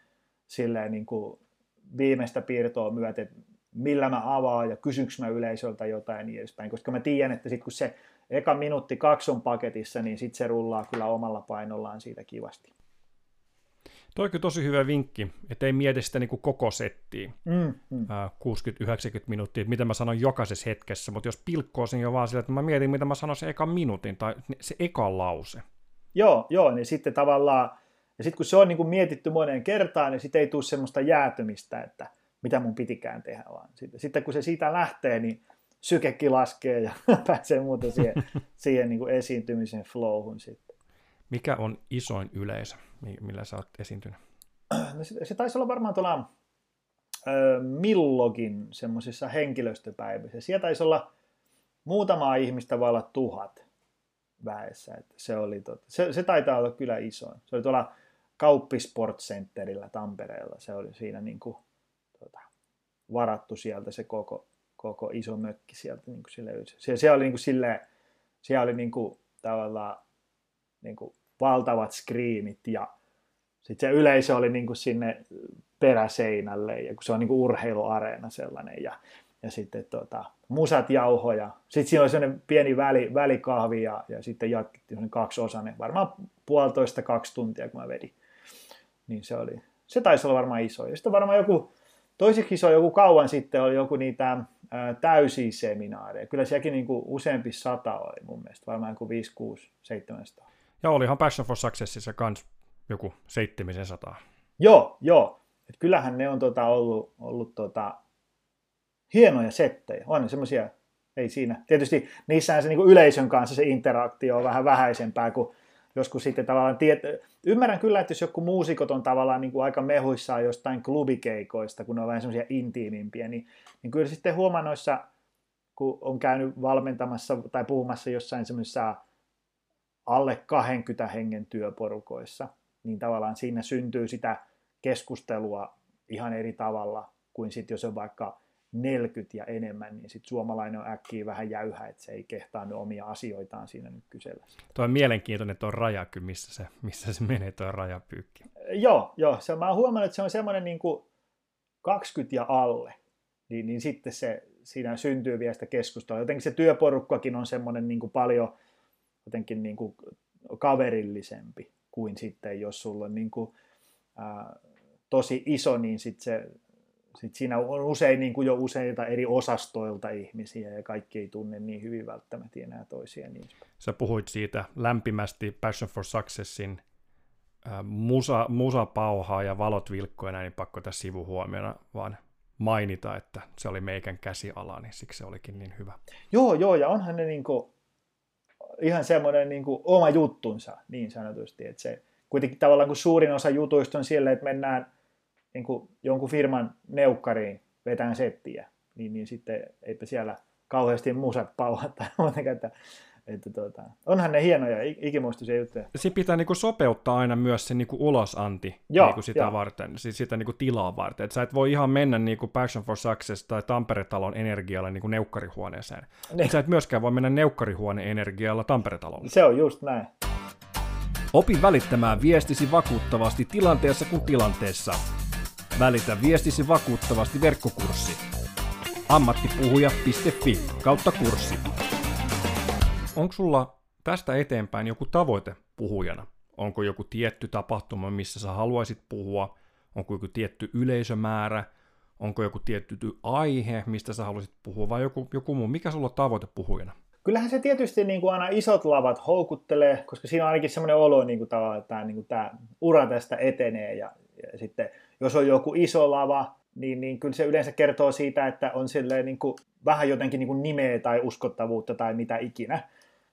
silleen niin kuin viimeistä piirtoa myöten, että millä mä avaan ja kysynkö mä yleisöltä jotain ja niin edespäin, koska mä tiedän, että sitten kun se eka minuutti kaksi on paketissa, niin sitten se rullaa kyllä omalla painollaan siitä kivasti. Toi on tosi hyvä vinkki, että ei mieti sitä niin kuin koko settiä, mm, mm. 60-90 minuuttia, että mitä mä sanon jokaisessa hetkessä, mutta jos pilkkoo sen jo vaan sillä, että mä mietin, mitä mä sanon se eka minuutin tai se eka lause. Joo, joo, niin sitten tavallaan, ja sitten kun se on niin kuin mietitty moneen kertaan, niin sitten ei tule semmoista jäätymistä, että mitä mun pitikään tehdä, vaan sitten, sitten kun se siitä lähtee, niin sykekin laskee ja <laughs> pääsee muuten siihen, <laughs> siihen niin kuin esiintymisen flowhun sitten. Mikä on isoin yleisö, millä sä oot esiintynyt? No se, se taisi olla varmaan tuolla ö, Millogin semmoisissa henkilöstöpäivissä. Siellä taisi olla muutama ihmistä vai olla tuhat väessä. Että se, oli tot, se, se taitaa olla kyllä isoin. Se oli tuolla Kauppisportcenterillä Tampereella. Se oli siinä niin kuin, tuota, varattu sieltä se koko, koko iso mökki sieltä. Niin kuin sille, se, se oli niin kuin silleen, siellä oli niin kuin, tavallaan niin kuin valtavat screenit ja sitten se yleisö oli niin kuin sinne peräseinälle ja kun se on niin kuin urheiluareena sellainen ja, ja sitten tota, musat jauhoja. Sitten siinä oli sellainen pieni väli, välikahvi ja, ja sitten jatkettiin kaksi osainen, varmaan puolitoista kaksi tuntia kun mä vedin. Niin se oli, se taisi olla varmaan iso. Ja sitten varmaan joku, toiseksi iso joku kauan sitten oli joku niitä ää, täysiä seminaareja. Kyllä sielläkin niin kuin useampi sata oli mun mielestä, varmaan kuin 5, 6, 700. Ja olihan Passion for Successissa kans joku 700. Joo, joo. Et kyllähän ne on tota ollut, ollut tota, hienoja settejä. On semmoisia, ei siinä. Tietysti niissähän se niin yleisön kanssa se interaktio on vähän vähäisempää kuin joskus sitten tavallaan, tiet... ymmärrän kyllä, että jos joku muusikot on tavallaan niin kuin aika mehuissaan jostain klubikeikoista, kun ne on vähän semmoisia intiimimpiä, niin, niin kyllä sitten huomaa noissa, kun on käynyt valmentamassa tai puhumassa jossain semmoisessa alle 20 hengen työporukoissa, niin tavallaan siinä syntyy sitä keskustelua ihan eri tavalla kuin sitten jos on vaikka 40 ja enemmän, niin sitten suomalainen on äkkiä vähän jäyhä, että se ei kehtaannut omia asioitaan siinä nyt kysellä. Tuo on mielenkiintoinen tuo raja, missä se, missä se menee tuo rajapyykki. Joo, joo. Se, mä oon huomannut, että se on semmoinen niin 20 ja alle, niin, niin sitten se, siinä syntyy vielä sitä keskustelua. Jotenkin se työporukkakin on semmoinen niin kuin paljon jotenkin niin kuin kaverillisempi kuin sitten, jos sulla on niin kuin, ää, tosi iso, niin sitten se sit siinä on usein niin kuin jo useita eri osastoilta ihmisiä ja kaikki ei tunne niin hyvin välttämättä enää toisia. Niin. Sä puhuit siitä lämpimästi Passion for Successin musa, musapauhaa ja valot vilkkoja, niin pakko tässä sivuhuomiona vaan mainita, että se oli meikän käsiala, niin siksi se olikin niin hyvä. Joo, joo, ja onhan ne niin kuin, ihan semmoinen niin kuin oma juttunsa niin sanotusti, että se kuitenkin tavallaan kun suurin osa jutuista on siellä, että mennään niin kuin jonkun firman neukkariin vetään settiä, niin, niin sitten eipä siellä kauheasti musat että, että tuota, onhan ne hienoja ikimuistoisia juttuja. Siinä pitää niinku sopeuttaa aina myös se niinku ulosanti Joo, niinku sitä jo. varten, siis sitä niinku tilaa varten. Et sä et voi ihan mennä niinku Passion for Success tai Tampere-talon energialla niinku neukkarihuoneeseen. Niin. Sä et myöskään voi mennä neukkarihuoneen energialla Tampere-talolle. Se on just näin. Opi välittämään viestisi vakuuttavasti tilanteessa kuin tilanteessa. Välitä viestisi vakuuttavasti verkkokurssi. ammattipuhuja.fi kautta kurssi. Onko sulla tästä eteenpäin joku tavoite puhujana? Onko joku tietty tapahtuma, missä sä haluaisit puhua? Onko joku tietty yleisömäärä? Onko joku tietty aihe, mistä sä haluaisit puhua vai joku, joku muu? Mikä sulla on tavoite puhujana? kyllähän se tietysti niin kuin aina isot lavat houkuttelee, koska siinä on ainakin semmoinen olo, niin kuin tavallaan, että tämä, niin kuin tämä ura tästä etenee. Ja, ja sitten jos on joku iso lava, niin, niin kyllä se yleensä kertoo siitä, että on silleen niin kuin, vähän jotenkin niin kuin nimeä tai uskottavuutta tai mitä ikinä,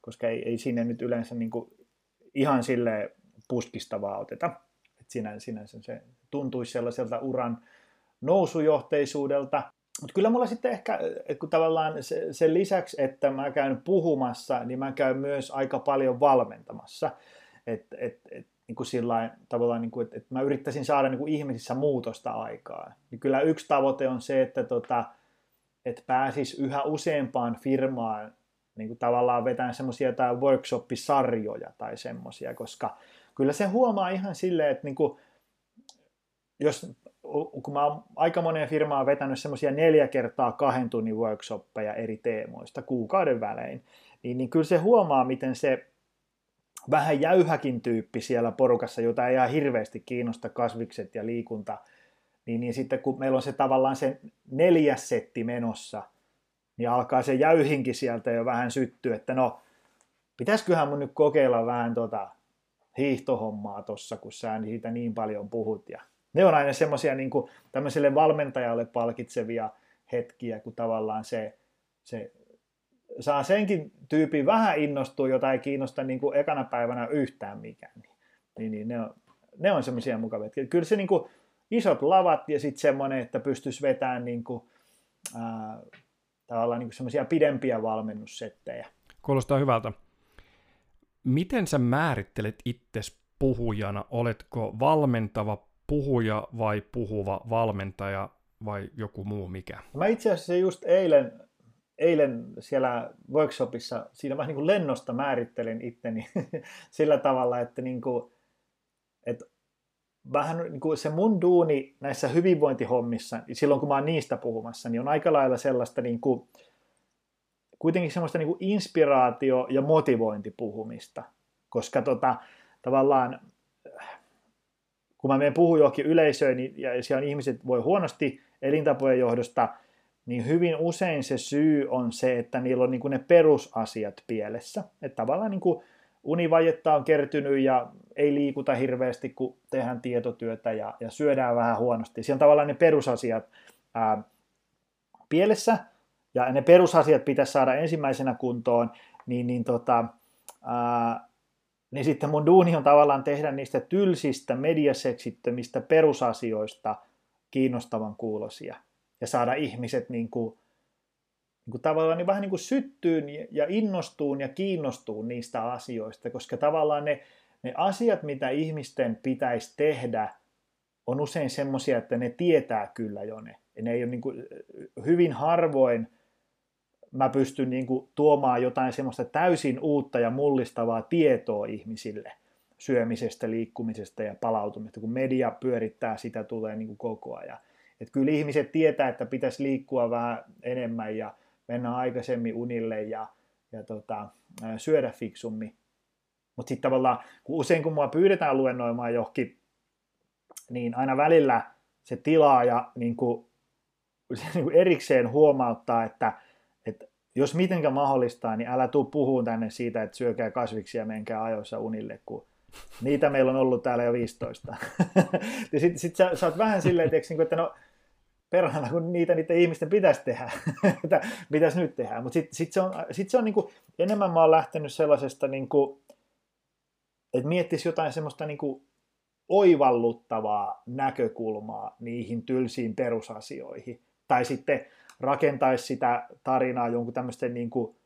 koska ei, ei sinne nyt yleensä niin kuin ihan sille puskistavaa oteta. Et sinänsä, sinänsä se tuntuisi sellaiselta uran nousujohteisuudelta. Mutta kyllä mulla sitten ehkä, kun tavallaan se, sen lisäksi, että mä käyn puhumassa, niin mä käyn myös aika paljon valmentamassa. Että et, et, niin kuin sillain, tavallaan, niin kuin, että, että mä yrittäisin saada niin kuin ihmisissä muutosta aikaa. Niin kyllä yksi tavoite on se, että, tota, että pääsis yhä useampaan firmaan niin kuin tavallaan vetään semmoisia tai workshop-sarjoja tai semmoisia, koska kyllä se huomaa ihan silleen, että niin kuin, jos, kun mä oon aika moneen firmaan vetänyt semmoisia neljä kertaa kahden tunnin workshoppeja eri teemoista kuukauden välein, niin, niin kyllä se huomaa, miten se vähän jäyhäkin tyyppi siellä porukassa, jota ei ihan hirveästi kiinnosta kasvikset ja liikunta, niin, niin sitten kun meillä on se tavallaan se neljäs setti menossa, niin alkaa se jäyhinkin sieltä jo vähän syttyä, että no, pitäisiköhän mun nyt kokeilla vähän tota hiihtohommaa tossa, kun sä siitä niin paljon puhut. Ja ne on aina semmoisia niin tämmöiselle valmentajalle palkitsevia hetkiä, kun tavallaan se, se saa senkin tyypin vähän innostua, jota ei kiinnosta niin kuin ekana päivänä yhtään mikään. Niin, niin ne on, ne on semmoisia mukavia. Kyllä se niin kuin isot lavat ja sitten semmoinen, että pystyisi vetämään niin kuin, ää, tavallaan niin semmoisia pidempiä valmennussettejä. Kuulostaa hyvältä. Miten sä määrittelet itses puhujana? Oletko valmentava puhuja vai puhuva valmentaja vai joku muu mikä? Mä itse asiassa just eilen, eilen siellä workshopissa siinä vähän niin kuin lennosta määrittelin itteni <laughs> sillä tavalla, että, niin kuin, että vähän niin kuin se mun duuni näissä hyvinvointihommissa, silloin kun mä oon niistä puhumassa, niin on aika lailla sellaista niin kuin, kuitenkin semmoista niin kuin inspiraatio- ja motivointipuhumista, koska tota, tavallaan kun mä menen puhun johonkin yleisöön niin, ja siellä ihmiset voi huonosti elintapojen johdosta, niin hyvin usein se syy on se, että niillä on niin kuin ne perusasiat pielessä. Että tavallaan niin kuin univajetta on kertynyt ja ei liikuta hirveästi, kun tehdään tietotyötä ja, ja syödään vähän huonosti. Siellä on tavallaan ne perusasiat ää, pielessä, ja ne perusasiat pitäisi saada ensimmäisenä kuntoon, niin, niin, tota, ää, niin sitten mun duuni on tavallaan tehdä niistä tylsistä, mediaseksittömistä perusasioista kiinnostavan kuulosia ja saada ihmiset niin kuin, niin kuin tavallaan niin vähän niin kuin syttyyn ja innostuun ja kiinnostuun niistä asioista, koska tavallaan ne, ne asiat, mitä ihmisten pitäisi tehdä, on usein semmoisia, että ne tietää kyllä jo ne. Ja ne ei ole niin kuin, hyvin harvoin mä pystyn niin kuin tuomaan jotain semmoista täysin uutta ja mullistavaa tietoa ihmisille syömisestä, liikkumisesta ja palautumisesta, kun media pyörittää, sitä tulee niin kuin koko ajan. Et kyllä ihmiset tietää, että pitäisi liikkua vähän enemmän ja mennä aikaisemmin unille ja, ja tota, syödä fiksummin. Mutta sitten tavallaan, kun usein kun mua pyydetään luennoimaan johonkin, niin aina välillä se tilaaja niin kuin, se niin kuin erikseen huomauttaa, että että jos mitenkä mahdollista, niin älä tuu puhuun tänne siitä, että syökää kasviksia ja menkää ajoissa unille, kun niitä meillä on ollut täällä jo 15. <laughs> ja sitten sit sä, sä oot vähän silleen, että, niinku, että no perhana, kun niitä niiden ihmisten pitäisi tehdä, <laughs> että pitäisi nyt tehdä. Mutta sitten sit se on, sit se on niinku, enemmän mä oon lähtenyt sellaisesta, niinku, että miettisi jotain semmoista niinku oivalluttavaa näkökulmaa niihin tylsiin perusasioihin. Tai sitten rakentaisi sitä tarinaa jonkun tämmöisten niin kuin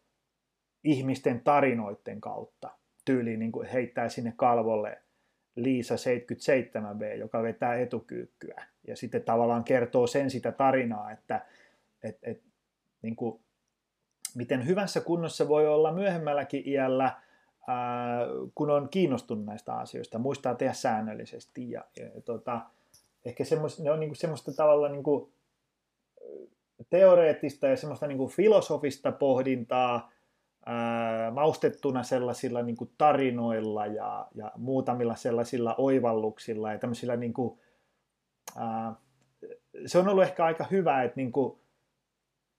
ihmisten tarinoiden kautta. Tyyliin niin kuin heittää sinne kalvolle Liisa 77B, joka vetää etukyykkyä. Ja sitten tavallaan kertoo sen sitä tarinaa, että et, et, niin kuin, miten hyvässä kunnossa voi olla myöhemmälläkin iällä, kun on kiinnostunut näistä asioista, muistaa tehdä säännöllisesti. Ja, ja, ja tota, ehkä semmos, ne on niin kuin semmoista tavalla niin kuin, teoreettista ja semmoista niin kuin filosofista pohdintaa ää, maustettuna sellaisilla niin kuin tarinoilla ja, ja muutamilla sellaisilla oivalluksilla ja tämmöisillä niin kuin, ää, se on ollut ehkä aika hyvä, että, niin kuin,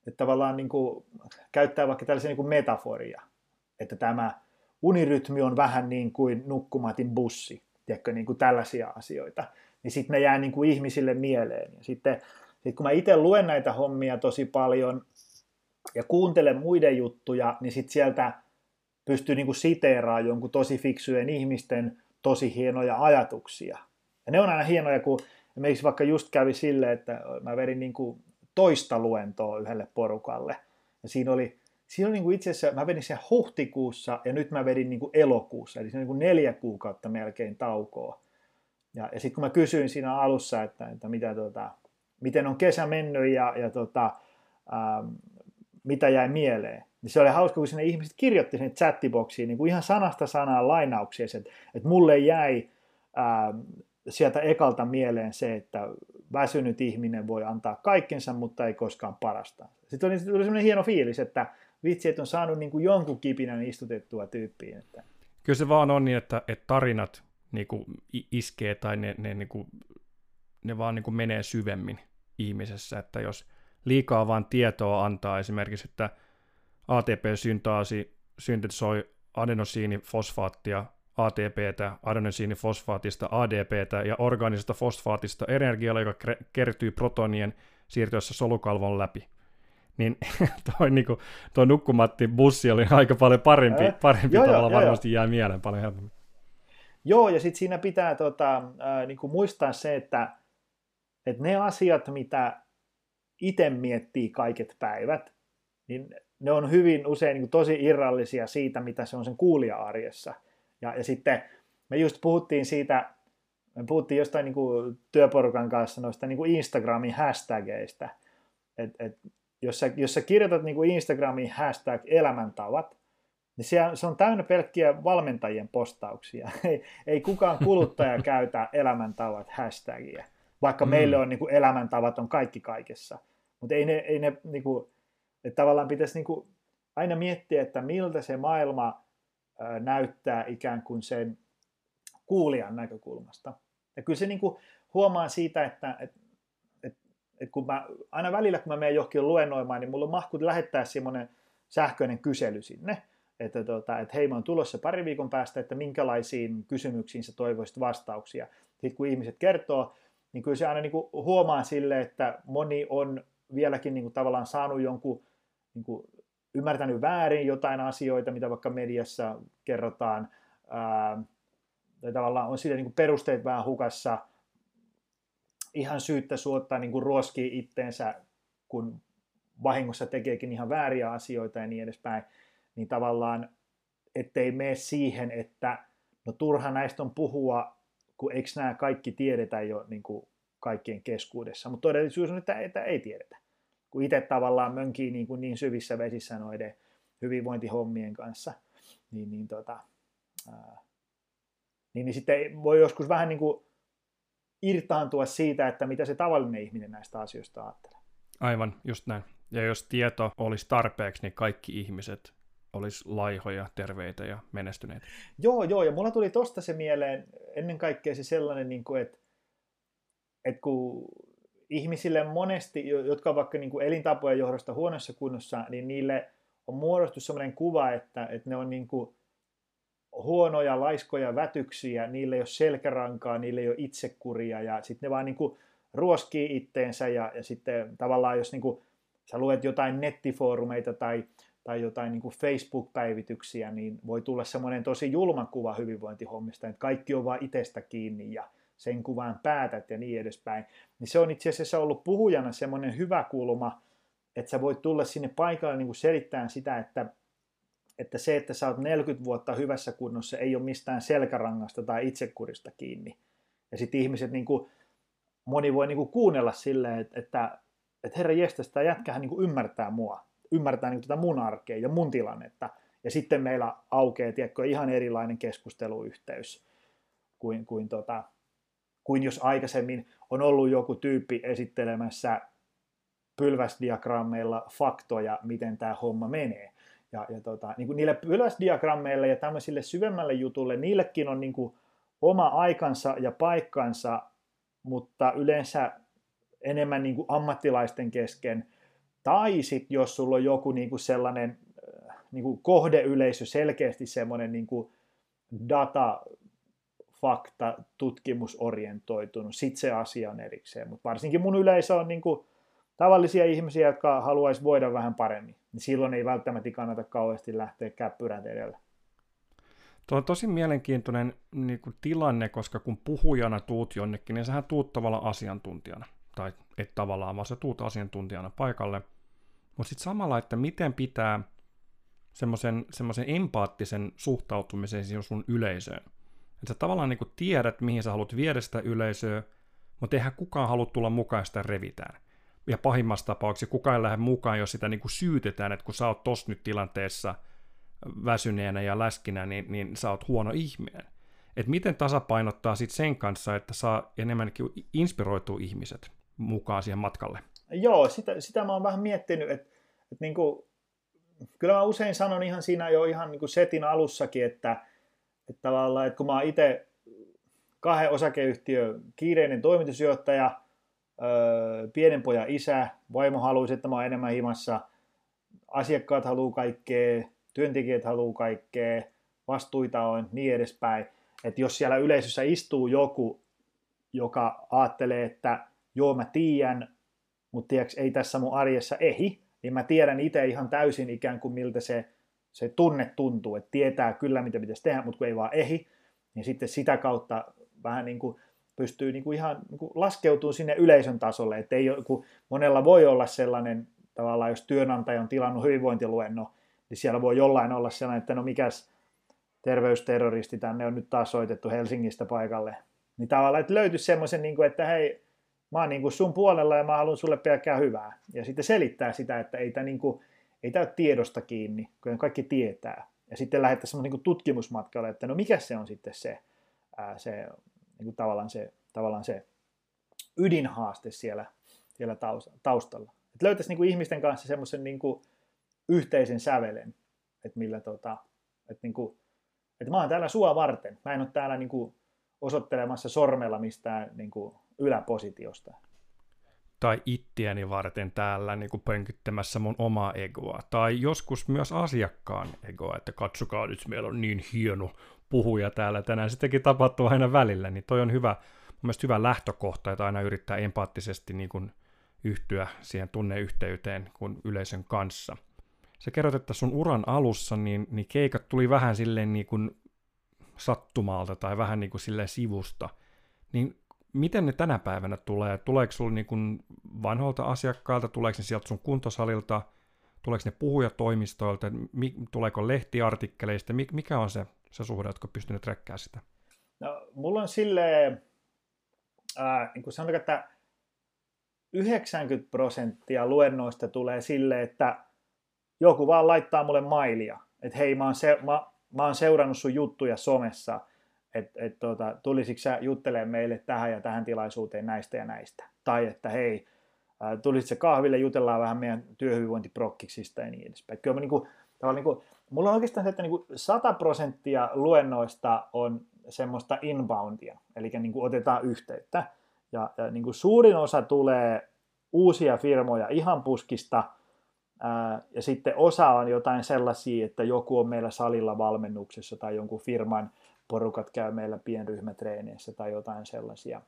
että tavallaan niin kuin, käyttää vaikka tällaisia niin kuin metaforia, että tämä unirytmi on vähän niin kuin nukkumatin bussi, tiedätkö, niin kuin tällaisia asioita, niin sitten ne jää niin kuin ihmisille mieleen. Ja sitten sit kun mä itse luen näitä hommia tosi paljon ja kuuntelen muiden juttuja, niin sitten sieltä pystyy niin kuin siteeraamaan jonkun tosi fiksujen ihmisten tosi hienoja ajatuksia. Ja ne on aina hienoja, kun esimerkiksi vaikka just kävi silleen, että mä vedin niin kuin toista luentoa yhdelle porukalle. Ja siinä oli, oli niin kuin itse asiassa, mä vedin sen huhtikuussa ja nyt mä vedin niin kuin elokuussa, eli se on niin kuin neljä kuukautta melkein taukoa. Ja, ja sitten kun mä kysyin siinä alussa, että, että mitä, tota, miten on kesä mennyt ja, ja tota, ää, mitä jäi mieleen, niin se oli hauska, kun sinne ihmiset kirjoitti sinne chattiboksiin niin kuin ihan sanasta sanaan lainauksia, että, että mulle jäi ää, sieltä ekalta mieleen se, että väsynyt ihminen voi antaa kaikkensa, mutta ei koskaan parasta. Sitten oli, oli sellainen hieno fiilis, että vitsi, että on saanut niin kuin jonkun kipinän istutettua tyyppiin. Että... Kyllä se vaan on niin, että, että tarinat niin kuin iskee tai ne, ne, niin kuin, ne vaan niin kuin menee syvemmin ihmisessä, että jos liikaa vaan tietoa antaa esimerkiksi, että ATP-syntaasi syntetisoi adenosiinifosfaattia ATPtä, adenosiinifosfaatista ADPtä ja orgaanisesta fosfaatista energialla, joka kertyy protonien siirtyessä solukalvon läpi. Niin <laughs> toi, niin kuin, toi nukkumatti bussi oli aika paljon parempi, äh, parempi joo, tavalla, joo, varmasti joo. jää mieleen paljon helpommin. Joo, ja sitten siinä pitää tota, äh, niin kuin muistaa se, että, että ne asiat, mitä itse miettii kaiket päivät, niin ne on hyvin usein niin kuin tosi irrallisia siitä, mitä se on sen kuulija-arjessa – ja, ja sitten me just puhuttiin siitä, me puhuttiin jostain niin kuin työporukan kanssa noista niin kuin Instagramin hashtageista, että et, jos, sä, jos sä kirjoitat niin kuin Instagramin hashtag elämäntavat, niin se, se on täynnä pelkkiä valmentajien postauksia. <laughs> Ei, ei kukaan kuluttaja <laughs> käytä elämäntavat hashtagia, vaikka mm. meille on niin kuin elämäntavat on kaikki kaikessa. Mutta ei ne, ei ne niin kuin, että tavallaan pitäisi niin kuin aina miettiä, että miltä se maailma näyttää ikään kuin sen kuulijan näkökulmasta. Ja kyllä se niin kuin huomaa siitä, että, että, että kun mä, aina välillä kun mä menen johonkin luennoimaan, niin mulla on mahkut lähettää semmoinen sähköinen kysely sinne, että, tota, että hei, mä oon tulossa pari viikon päästä, että minkälaisiin kysymyksiin sä toivoisit vastauksia. Sitten kun ihmiset kertoo, niin kyllä se aina niin kuin huomaa sille, että moni on vieläkin niin kuin tavallaan saanut jonkun niin kuin ymmärtänyt väärin jotain asioita, mitä vaikka mediassa kerrotaan, ää, tai tavallaan on sille niin kuin perusteet vähän hukassa, ihan syyttä suottaa niin kuin ruoskii itteensä, kun vahingossa tekeekin ihan vääriä asioita ja niin edespäin, niin tavallaan ettei mene siihen, että no turha näistä on puhua, kun eikö nämä kaikki tiedetä jo niin kuin kaikkien keskuudessa, mutta todellisuus on, että, että ei tiedetä. Kun itse tavallaan mönkii niin, kuin niin syvissä vesissä noiden hyvinvointihommien kanssa, niin, niin, tota, ää, niin, niin sitten voi joskus vähän niin kuin irtaantua siitä, että mitä se tavallinen ihminen näistä asioista ajattelee. Aivan, just näin. Ja jos tieto olisi tarpeeksi, niin kaikki ihmiset olisi laihoja, terveitä ja menestyneitä. Joo, joo, ja mulla tuli tosta se mieleen ennen kaikkea se sellainen, niin kuin, että, että kun ihmisille monesti, jotka on vaikka niin kuin elintapojen johdosta huonossa kunnossa, niin niille on muodostunut sellainen kuva, että, että ne on niin kuin huonoja, laiskoja, vätyksiä, niille ei ole selkärankaa, niille ei ole itsekuria ja sitten ne vaan niin kuin ruoskii itteensä ja, ja sitten tavallaan jos niin kuin, sä luet jotain nettifoorumeita tai, tai jotain niin kuin Facebook-päivityksiä, niin voi tulla semmoinen tosi julma kuva hyvinvointihommista, että kaikki on vaan itsestä kiinni ja sen kuvan päätät ja niin edespäin, niin se on itse asiassa ollut puhujana semmoinen hyvä kulma, että sä voit tulla sinne paikalle niin kuin selittämään sitä, että, että se, että sä oot 40 vuotta hyvässä kunnossa, ei ole mistään selkärangasta tai itsekurista kiinni. Ja sitten ihmiset, niin kuin, moni voi niin kuin kuunnella silleen, että, että, että herra jestas, tämä jätkähän niin kuin ymmärtää mua, ymmärtää niin kuin tätä mun arkea ja mun tilannetta. Ja sitten meillä aukeaa, tiedätkö, ihan erilainen keskusteluyhteys kuin, kuin tota, kuin jos aikaisemmin on ollut joku tyyppi esittelemässä pylväsdiagrammeilla faktoja, miten tämä homma menee. Ja, ja tota, niin kuin niille pylväsdiagrammeille ja tämmöisille syvemmälle jutulle, niillekin on niin kuin oma aikansa ja paikkansa, mutta yleensä enemmän niin kuin ammattilaisten kesken Tai sitten jos sulla on joku niinku sellainen niinku kohdeyleisö, selkeästi semmoinen niinku data, fakta, tutkimusorientoitunut, sitten se asia on erikseen. Mutta varsinkin mun yleisö on niinku tavallisia ihmisiä, jotka haluaisi voida vähän paremmin. Niin silloin ei välttämättä kannata kauheasti lähteä käppyrät edellä. Tuo on tosi mielenkiintoinen niin kuin tilanne, koska kun puhujana tuut jonnekin, niin sähän tuut tavallaan asiantuntijana. Tai et tavallaan, vaan sä tuut asiantuntijana paikalle. Mutta sitten samalla, että miten pitää semmoisen, empaattisen suhtautumisen sun yleisöön. Että sä tavallaan niin kuin tiedät, mihin sä haluat viedä sitä yleisöä, mutta eihän kukaan halua tulla mukaan sitä revitään. Ja pahimmassa tapauksessa kukaan ei lähde mukaan, jos sitä niin kuin syytetään, että kun sä oot tossa nyt tilanteessa – väsyneenä ja läskinä, niin, niin sä oot huono ihminen. Et miten tasapainottaa sit sen kanssa, että saa enemmänkin inspiroitua ihmiset mukaan siihen matkalle? Joo, sitä, sitä mä oon vähän miettinyt, että, että niin kuin, kyllä mä usein sanon ihan siinä jo ihan niin kuin setin alussakin, että, että tavallaan, että kun mä oon itse kahden osakeyhtiö kiireinen toimitusjohtaja, öö, pienen pojan isä, vaimo haluaisi, että mä oon enemmän himassa, asiakkaat haluaa kaikkea, työntekijät haluaa kaikkea, vastuita on, niin edespäin. Että jos siellä yleisössä istuu joku, joka ajattelee, että joo mä tiedän, mutta ei tässä mun arjessa ehi, niin mä tiedän itse ihan täysin ikään kuin miltä se, se tunne tuntuu, että tietää kyllä mitä pitäisi tehdä, mutta kun ei vaan ehi, niin sitten sitä kautta vähän niin kuin pystyy niin kuin ihan niin kuin laskeutumaan sinne yleisön tasolle, että ei, kun monella voi olla sellainen tavallaan, jos työnantaja on tilannut hyvinvointiluenno, niin siellä voi jollain olla sellainen, että no mikäs terveysterroristi tänne on nyt taas soitettu Helsingistä paikalle. Niin tavallaan, että löytyisi semmoisen, niin että hei, mä oon niin kuin sun puolella ja mä haluan sulle pelkkää hyvää. Ja sitten selittää sitä, että ei tämä, niin kuin, ei tämä ole tiedosta kiinni, kun kaikki tietää. Ja sitten lähettäisiin semmoinen niin tutkimusmatkalle, että no mikä se on sitten se, ää, se, niin kuin tavallaan se, tavallaan se ydinhaaste siellä, siellä taustalla. Että löytäisi niin kuin ihmisten kanssa semmoisen niin kuin, yhteisen sävelen, että millä tota, että niinku, että mä oon täällä sua varten. Mä en ole täällä niinku osoittelemassa sormella mistään niinku yläpositiosta. Tai ittiäni varten täällä niin kuin pönkyttämässä mun omaa egoa. Tai joskus myös asiakkaan egoa, että katsokaa nyt, meillä on niin hieno puhuja täällä tänään. Sitäkin tapahtuu aina välillä, niin toi on hyvä, mun hyvä lähtökohta, että aina yrittää empaattisesti niin kuin yhtyä siihen tunneyhteyteen kuin yleisön kanssa – sä kerrot, että sun uran alussa niin, niin keikat tuli vähän silleen niin kuin sattumalta tai vähän niin kuin silleen sivusta. Niin miten ne tänä päivänä tulee? Tuleeko sulla niin kuin vanhoilta asiakkailta, tuleeko ne sieltä sun kuntosalilta, tuleeko ne puhujatoimistoilta, tuleeko lehtiartikkeleista, mikä on se, se suhde, jotka pystynyt träkkäämään sitä? No, mulla on silleen, äh, niin sanotaan, että 90 prosenttia luennoista tulee silleen, että joku vaan laittaa mulle mailia, että hei mä oon, se, mä, mä oon seurannut sun juttuja somessa, että et, tota, tulisitko sä juttelemaan meille tähän ja tähän tilaisuuteen näistä ja näistä. Tai että hei, tulisitko kahville, jutellaan vähän meidän työhyvinvointiprokkiksista ja niin edespäin. Kyllä mä niinku, niinku, mulla on oikeastaan se, että niinku 100 prosenttia luennoista on semmoista inboundia, eli niinku otetaan yhteyttä. Ja, ja niinku suurin osa tulee uusia firmoja ihan puskista – ja sitten osa on jotain sellaisia, että joku on meillä salilla valmennuksessa tai jonkun firman porukat käy meillä pienryhmätreeneissä tai jotain sellaisia.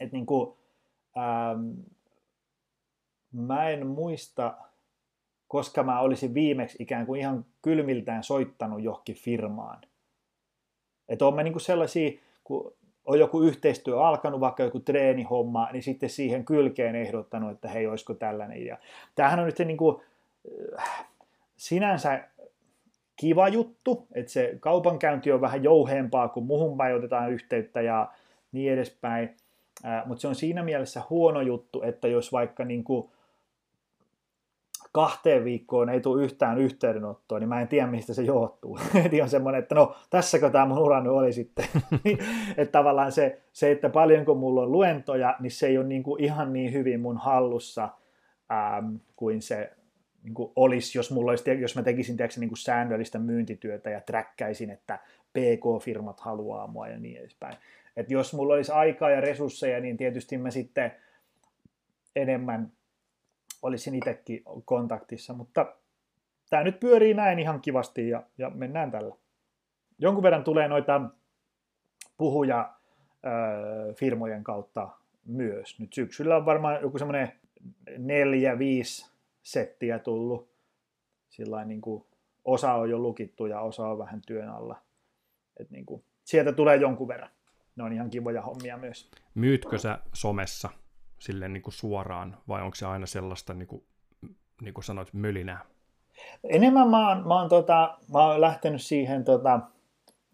Et niin kuin, ähm, mä en muista, koska mä olisin viimeksi ikään kuin ihan kylmiltään soittanut johonkin firmaan. Että on mä niin sellaisia, kun on joku yhteistyö alkanut, vaikka joku treenihomma, niin sitten siihen kylkeen ehdottanut, että hei, olisiko tällainen idea. Tämähän on nyt se niin kuin, äh, sinänsä kiva juttu, että se kaupankäynti on vähän jouheempaa, kun muhun päin otetaan yhteyttä ja niin edespäin. Äh, Mutta se on siinä mielessä huono juttu, että jos vaikka niin kuin kahteen viikkoon ei tule yhtään yhteydenottoa, niin mä en tiedä, mistä se johtuu. <laughs> Heti on semmoinen, että no, tässäkö tämä mun ura oli sitten. <laughs> että tavallaan se, se, että paljonko mulla on luentoja, niin se ei ole niin kuin ihan niin hyvin mun hallussa ähm, kuin se niin kuin olisi, jos, mulla olisi, jos mä tekisin tiedätkö, niin kuin säännöllistä myyntityötä ja träkkäisin, että PK-firmat haluaa mua ja niin edespäin. Et jos mulla olisi aikaa ja resursseja, niin tietysti mä sitten enemmän olisin itsekin kontaktissa, mutta tämä nyt pyörii näin ihan kivasti ja, ja mennään tällä. Jonkun verran tulee noita puhuja firmojen kautta myös. Nyt syksyllä on varmaan joku semmoinen neljä, viisi settiä tullut. Sillain niin kuin osa on jo lukittu ja osa on vähän työn alla. Et niin kuin, sieltä tulee jonkun verran. Ne on ihan kivoja hommia myös. Myytkö sä somessa silleen niin kuin suoraan vai onko se aina sellaista, niin kuin, niin kuin sanoit, mölinää? Enemmän mä oon, mä oon, tota, mä oon lähtenyt siihen tota,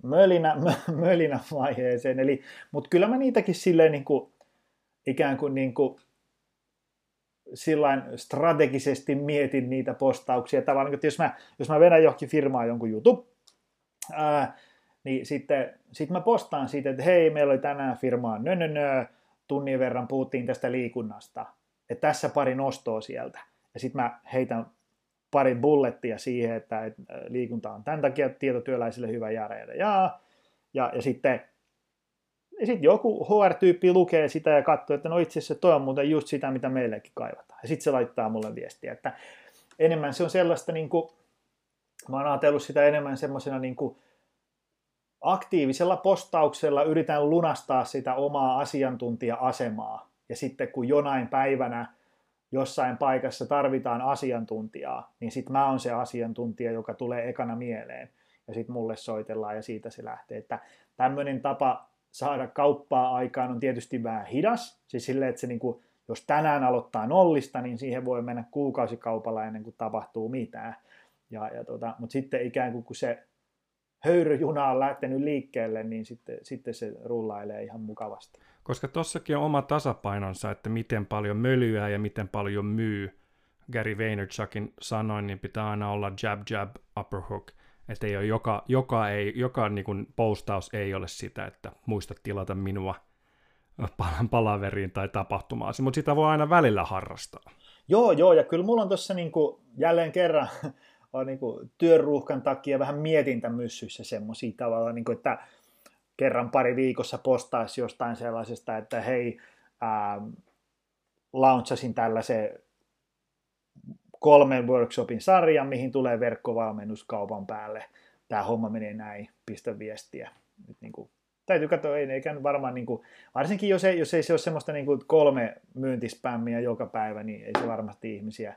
mölinä, <laughs> mölinä vaiheeseen. Eli, mutta kyllä mä niitäkin silleen niin kuin, ikään kuin, niin kuin sillain strategisesti mietin niitä postauksia. Tavallaan, että jos mä, jos mä vedän johonkin firmaan jonkun jutun, ää, niin sitten sit mä postaan siitä, että hei, meillä oli tänään firmaa nö, nö, nö, tunnin verran puhuttiin tästä liikunnasta, että tässä pari nostoa sieltä. Ja sitten mä heitän pari bullettia siihen, että liikunta on tämän takia tietotyöläisille hyvä järjestä. Ja, ja, ja sitten ja sitten joku HR-tyyppi lukee sitä ja katsoo, että no itse asiassa toi on muuten just sitä, mitä meillekin kaivataan. Ja sitten se laittaa mulle viestiä, että enemmän se on sellaista, niin kuin, mä oon ajatellut sitä enemmän semmoisena niin kuin, aktiivisella postauksella yritän lunastaa sitä omaa asiantuntija-asemaa. Ja sitten kun jonain päivänä jossain paikassa tarvitaan asiantuntijaa, niin sitten mä oon se asiantuntija, joka tulee ekana mieleen. Ja sitten mulle soitellaan ja siitä se lähtee. Että tämmöinen tapa saada kauppaa aikaan on tietysti vähän hidas. Siis silleen, että se niin kuin, jos tänään aloittaa nollista, niin siihen voi mennä kuukausikaupalla ennen kuin tapahtuu mitään. Ja, ja tota, mutta sitten ikään kuin kun se höyryjuna on lähtenyt liikkeelle, niin sitten, sitten se rullailee ihan mukavasti. Koska tossakin on oma tasapainonsa, että miten paljon mölyää ja miten paljon myy. Gary Vaynerchukin sanoin, niin pitää aina olla jab, jab, upper hook. Että ei ole joka, joka, ei, joka niin kuin postaus ei ole sitä, että muista tilata minua palaveriin tai tapahtumaan, mutta sitä voi aina välillä harrastaa. Joo, joo, ja kyllä mulla on tuossa niin jälleen kerran on niin kuin työruuhkan takia vähän mietintämyssyissä semmoisia tavalla, niin kuin, että kerran pari viikossa postaisi jostain sellaisesta, että hei, ää, launchasin tällaisen kolmen workshopin sarjan, mihin tulee verkkovalmennus kaupan päälle. Tämä homma menee näin, pistä viestiä. Nyt niin kuin, täytyy katsoa, ei eikä varmaan, niin kuin, varsinkin jos ei, jos ei se ole semmoista niin kuin kolme myyntispämmiä joka päivä, niin ei se varmasti ihmisiä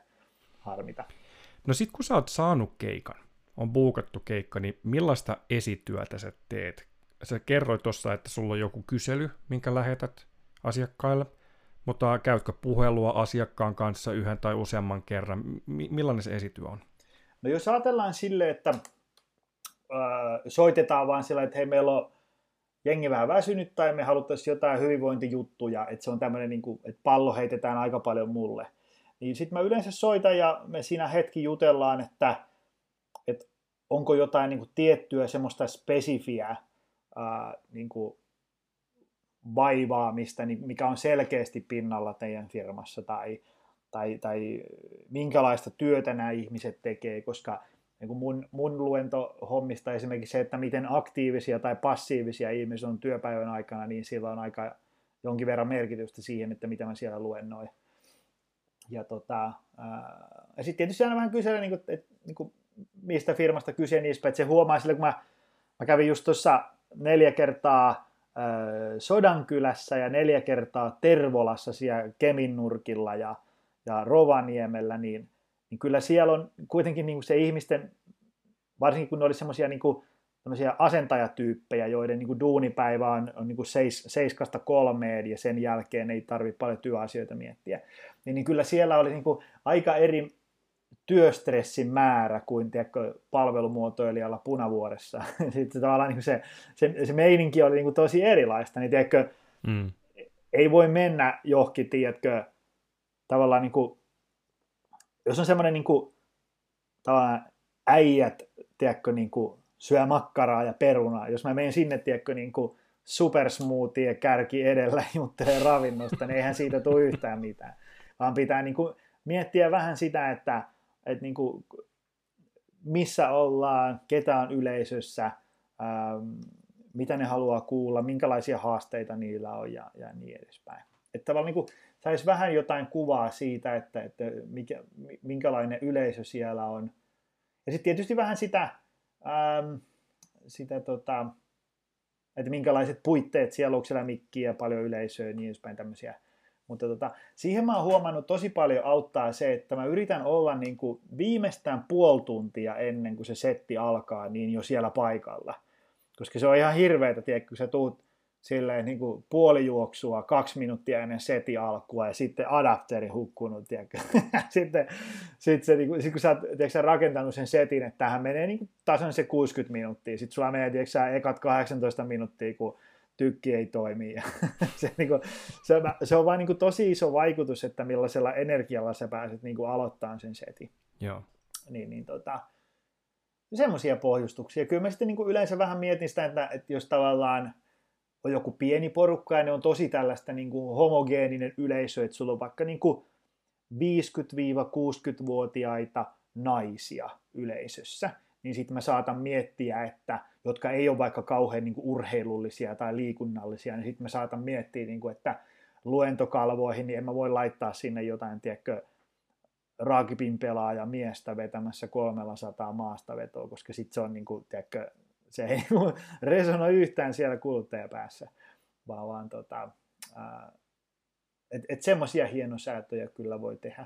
harmita. No sit kun sä oot saanut keikan, on buukattu keikka, niin millaista esityötä sä teet? Sä kerroit tuossa, että sulla on joku kysely, minkä lähetät asiakkaille, mutta käytkö puhelua asiakkaan kanssa yhden tai useamman kerran? Millainen se esityö on? No jos ajatellaan sille, että äh, soitetaan vaan sillä, että hei meillä on jengi vähän väsynyt tai me haluttaisiin jotain hyvinvointijuttuja, että se on tämmöinen, niin kuin, että pallo heitetään aika paljon mulle – niin sitten mä yleensä soitan ja me siinä hetki jutellaan, että, että onko jotain niin kuin tiettyä semmoista spesifiä ää, niin kuin vaivaamista, mikä on selkeästi pinnalla teidän firmassa tai, tai, tai minkälaista työtä nämä ihmiset tekee, koska niin kuin mun, mun luentohommista esimerkiksi se, että miten aktiivisia tai passiivisia ihmisiä on työpäivän aikana, niin sillä on aika jonkin verran merkitystä siihen, että mitä mä siellä luennoin ja, tota, ja sitten tietysti aina vähän kysellä, niin kuin, niin kuin, mistä firmasta kyse niistä, että se huomaa sille, kun mä, mä kävin just tuossa neljä kertaa ää, Sodankylässä ja neljä kertaa Tervolassa siellä Keminnurkilla ja, ja Rovaniemellä, niin, niin kyllä siellä on kuitenkin niin kuin se ihmisten, varsinkin kun ne oli semmoisia niin tämmöisiä asentajatyyppejä, joiden niin kuin duunipäivä on, on niin kuin seis, seiskasta kolmeen ja sen jälkeen ei tarvitse paljon työasioita miettiä. Niin, niin kyllä siellä oli niin kuin aika eri työstressin määrä kuin tiedätkö, palvelumuotoilijalla punavuoressa. <laughs> Sitten tavallaan niin se, se, se meininki oli niin kuin tosi erilaista. Niin tiedätkö, mm. ei voi mennä johonkin, tiedätkö, tavallaan niin kuin, jos on semmoinen niin kuin, tavallaan äijät, tiedätkö, niin kuin, syö makkaraa ja perunaa. Jos mä menen sinne, tiedätkö, niin kuin supersmoothie kärki edellä <laughs> juttelee ravinnosta, niin eihän siitä tule yhtään mitään. Vaan pitää niin kuin miettiä vähän sitä, että, että niin kuin, missä ollaan, ketä on yleisössä, ähm, mitä ne haluaa kuulla, minkälaisia haasteita niillä on ja, ja niin edespäin. Että tavallaan niin kuin, saisi vähän jotain kuvaa siitä, että, että mikä, minkälainen yleisö siellä on. Ja sitten tietysti vähän sitä, ähm, sitä tota, että minkälaiset puitteet siellä, onko siellä mikkiä, paljon yleisöä niin edespäin tämmöisiä. Mutta tota, siihen mä oon huomannut tosi paljon auttaa se, että mä yritän olla niin kuin viimeistään puoli tuntia ennen kuin se setti alkaa, niin jo siellä paikalla. Koska se on ihan hirveetä, tiedätkö, kun sä tuut silleen niin kuin puolijuoksua kaksi minuuttia ennen seti alkua ja sitten adapteri hukkunut. <laughs> sitten sit se, niin kuin, sit kun sä oot tiedätkö, rakentanut sen setin, että tähän menee niin tasan se 60 minuuttia. Sitten sulla menee tiedätkö, ekat 18 minuuttia, kun tykki ei toimi. <laughs> se, niin kuin, se, se on vain niin kuin, tosi iso vaikutus, että millaisella energialla sä pääset niin kuin, aloittamaan sen setin. Joo. Niin, niin tota, semmoisia pohjustuksia. Kyllä mä sitten niin kuin yleensä vähän mietin sitä, että, että jos tavallaan on joku pieni porukka ja ne on tosi tällaista niin kuin homogeeninen yleisö, että sulla on vaikka niin kuin 50-60-vuotiaita naisia yleisössä, niin sitten mä saatan miettiä, että jotka ei ole vaikka kauhean niin kuin urheilullisia tai liikunnallisia, niin sitten mä saatan miettiä, niin kuin, että luentokalvoihin, niin en mä voi laittaa sinne jotain, tiedätkö, raakipin pelaaja miestä vetämässä 300 maastavetoa, koska sitten se on niin kuin, tiedätkö, se ei <laughs> resonoi yhtään siellä kuluttajapäässä, vaan, vaan tota, että et semmoisia hienosäätöjä kyllä voi tehdä.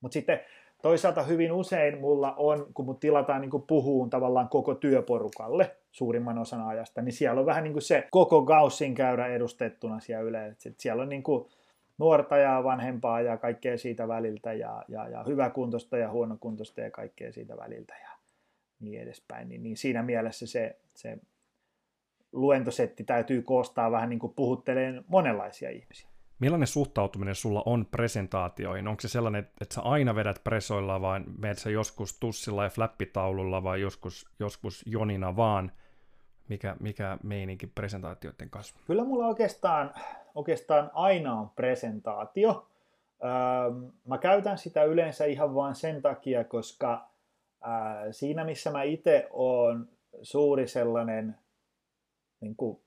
Mutta sitten toisaalta hyvin usein mulla on, kun mut tilataan niin kuin puhuun tavallaan koko työporukalle suurimman osan ajasta, niin siellä on vähän niin kuin se koko Gaussin käyrä edustettuna siellä yleensä. Siellä on niin kuin nuorta ja vanhempaa ja kaikkea siitä väliltä ja, ja, ja hyväkuntoista ja huonokuntoista ja kaikkea siitä väliltä. Ja, niin edespäin, niin, niin siinä mielessä se, se luentosetti täytyy koostaa vähän niin kuin puhutteleen monenlaisia ihmisiä. Millainen suhtautuminen sulla on presentaatioihin? Onko se sellainen, että sä aina vedät presoilla vai menet sä joskus tussilla ja flappitaululla vai joskus, joskus jonina vaan? Mikä, mikä meininki presentaatioiden kanssa? Kyllä mulla oikeastaan, oikeastaan aina on presentaatio. Öö, mä käytän sitä yleensä ihan vain sen takia, koska ää, siinä missä mä itse olen suuri sellainen niin kuin,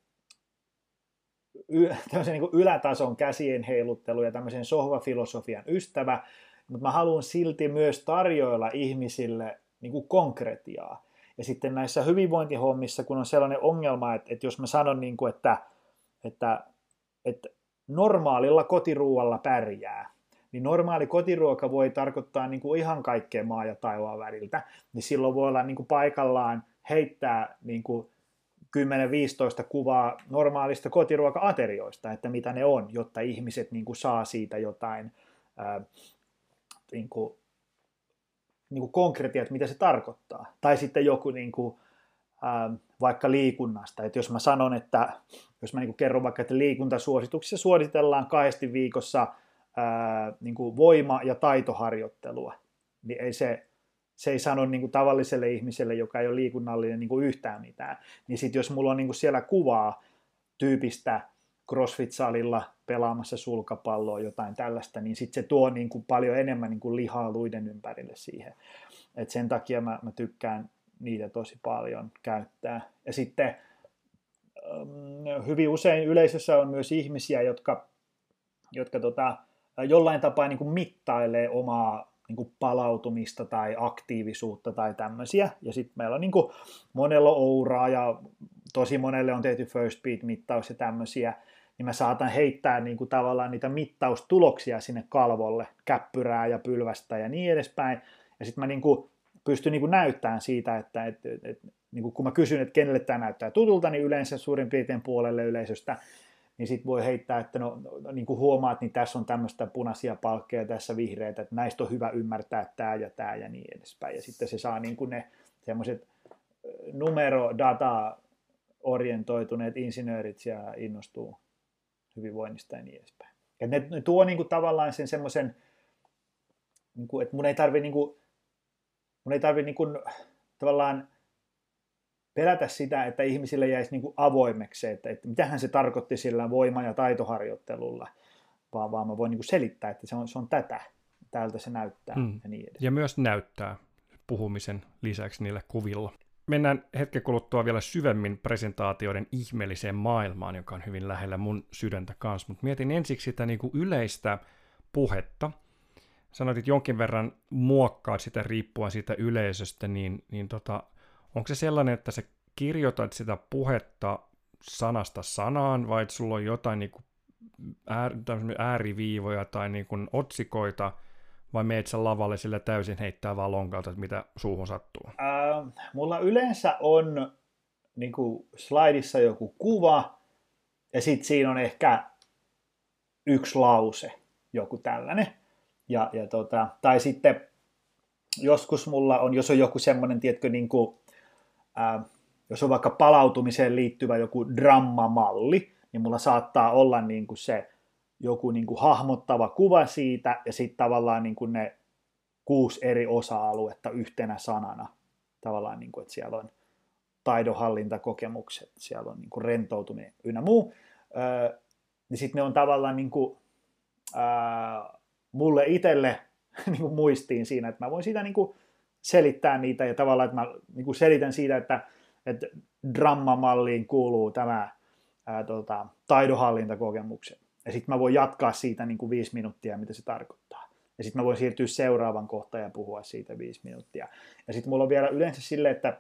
y, <laughs> niin kuin ylätason käsien heiluttelu ja tämmöisen sohvafilosofian ystävä, mutta mä haluan silti myös tarjoilla ihmisille niin kuin konkretiaa. Ja sitten näissä hyvinvointihommissa, kun on sellainen ongelma, että, että jos mä sanon, niin kuin, että, että, että normaalilla kotiruualla pärjää, niin normaali kotiruoka voi tarkoittaa niin kuin ihan kaikkea maa ja taivaan väliltä, niin silloin voi olla niin kuin paikallaan heittää niin kuin 10-15 kuvaa normaalista kotiruoka-aterioista, että mitä ne on, jotta ihmiset niin kuin saa siitä jotain ää, niin kuin, niin kuin konkretia, että mitä se tarkoittaa. Tai sitten joku niin kuin, ää, vaikka liikunnasta, että jos mä sanon, että jos mä niin kuin kerron vaikka, että liikuntasuosituksissa suositellaan kahdesti viikossa – ää, niin kuin voima- ja taitoharjoittelua, niin ei se, se ei sano niin kuin tavalliselle ihmiselle, joka ei ole liikunnallinen niin kuin yhtään mitään. Niin sitten jos mulla on niin kuin siellä kuvaa tyypistä CrossFit-salilla pelaamassa sulkapalloa, jotain tällaista, niin sitten se tuo niin kuin paljon enemmän niin kuin lihaa luiden ympärille siihen. Et sen takia mä, mä tykkään niitä tosi paljon käyttää. Ja sitten hyvin usein yleisössä on myös ihmisiä, jotka, jotka tota, jollain tapaa niin kuin mittailee omaa niin kuin palautumista tai aktiivisuutta tai tämmöisiä. Ja sitten meillä on niin kuin monella ouraa ja tosi monelle on tehty first beat-mittaus ja tämmöisiä, niin mä saatan heittää niin kuin tavallaan niitä mittaustuloksia sinne kalvolle, käppyrää ja pylvästä ja niin edespäin. Ja sitten mä niin kuin pystyn niin kuin näyttämään siitä, että et, et, et, niin kuin kun mä kysyn, että kenelle tämä näyttää tutulta, niin yleensä suurin piirtein puolelle yleisöstä niin sitten voi heittää, että no, no niin kuin huomaat, niin tässä on tämmöistä punaisia palkkeja, tässä vihreitä, että näistä on hyvä ymmärtää tämä ja tämä ja niin edespäin. Ja sitten se saa niin kuin ne semmoiset numero-data orientoituneet insinöörit ja innostuu hyvinvoinnista ja niin edespäin. Ja ne, ne tuo niin kuin tavallaan sen semmoisen, niin kuin, että mun ei tarvi, niin kuin, mun ei tarvi niin kuin, tavallaan pelätä sitä, että ihmisille jäisi niin kuin avoimeksi, että, että mitähän se tarkoitti sillä voima- ja taitoharjoittelulla, vaan, vaan mä voin niin kuin selittää, että se on, se on tätä, täältä se näyttää mm. ja niin edes. Ja myös näyttää puhumisen lisäksi niillä kuvilla. Mennään hetken kuluttua vielä syvemmin presentaatioiden ihmeelliseen maailmaan, joka on hyvin lähellä mun sydäntä kanssa, mutta mietin ensiksi sitä niin kuin yleistä puhetta. Sanoit, että jonkin verran muokkaat sitä riippuen siitä yleisöstä, niin, niin tota, onko se sellainen, että sä kirjoitat sitä puhetta sanasta sanaan, vai että sulla on jotain niin kuin äär, ääriviivoja tai niin kuin otsikoita, vai meet sä lavalle sillä täysin heittää vaan lonkalta, että mitä suuhun sattuu? Äh, mulla yleensä on niin kuin slaidissa joku kuva, ja sitten siinä on ehkä yksi lause, joku tällainen. Ja, ja tota, tai sitten joskus mulla on, jos on joku semmoinen, tietkö, niin kuin, ää, jos on vaikka palautumiseen liittyvä joku drammamalli, niin mulla saattaa olla niin kuin se joku niin kuin hahmottava kuva siitä, ja sitten tavallaan niin kuin ne kuusi eri osa-aluetta yhtenä sanana. Tavallaan, niin kuin, että siellä on taidonhallintakokemukset, siellä on niin kuin rentoutuminen ynnä muu. Öö, niin sitten ne on tavallaan niin kuin, ää, mulle itselle <laughs> niin kuin muistiin siinä, että mä voin siitä niin kuin selittää niitä ja tavallaan, että mä niin kuin selitän siitä, että, että drammamalliin kuuluu tämä ää, tota, taidonhallintakokemukset. Ja sitten mä voin jatkaa siitä niin kuin viisi minuuttia, mitä se tarkoittaa. Ja sitten mä voin siirtyä seuraavan kohtaan ja puhua siitä viisi minuuttia. Ja sitten mulla on vielä yleensä sille, että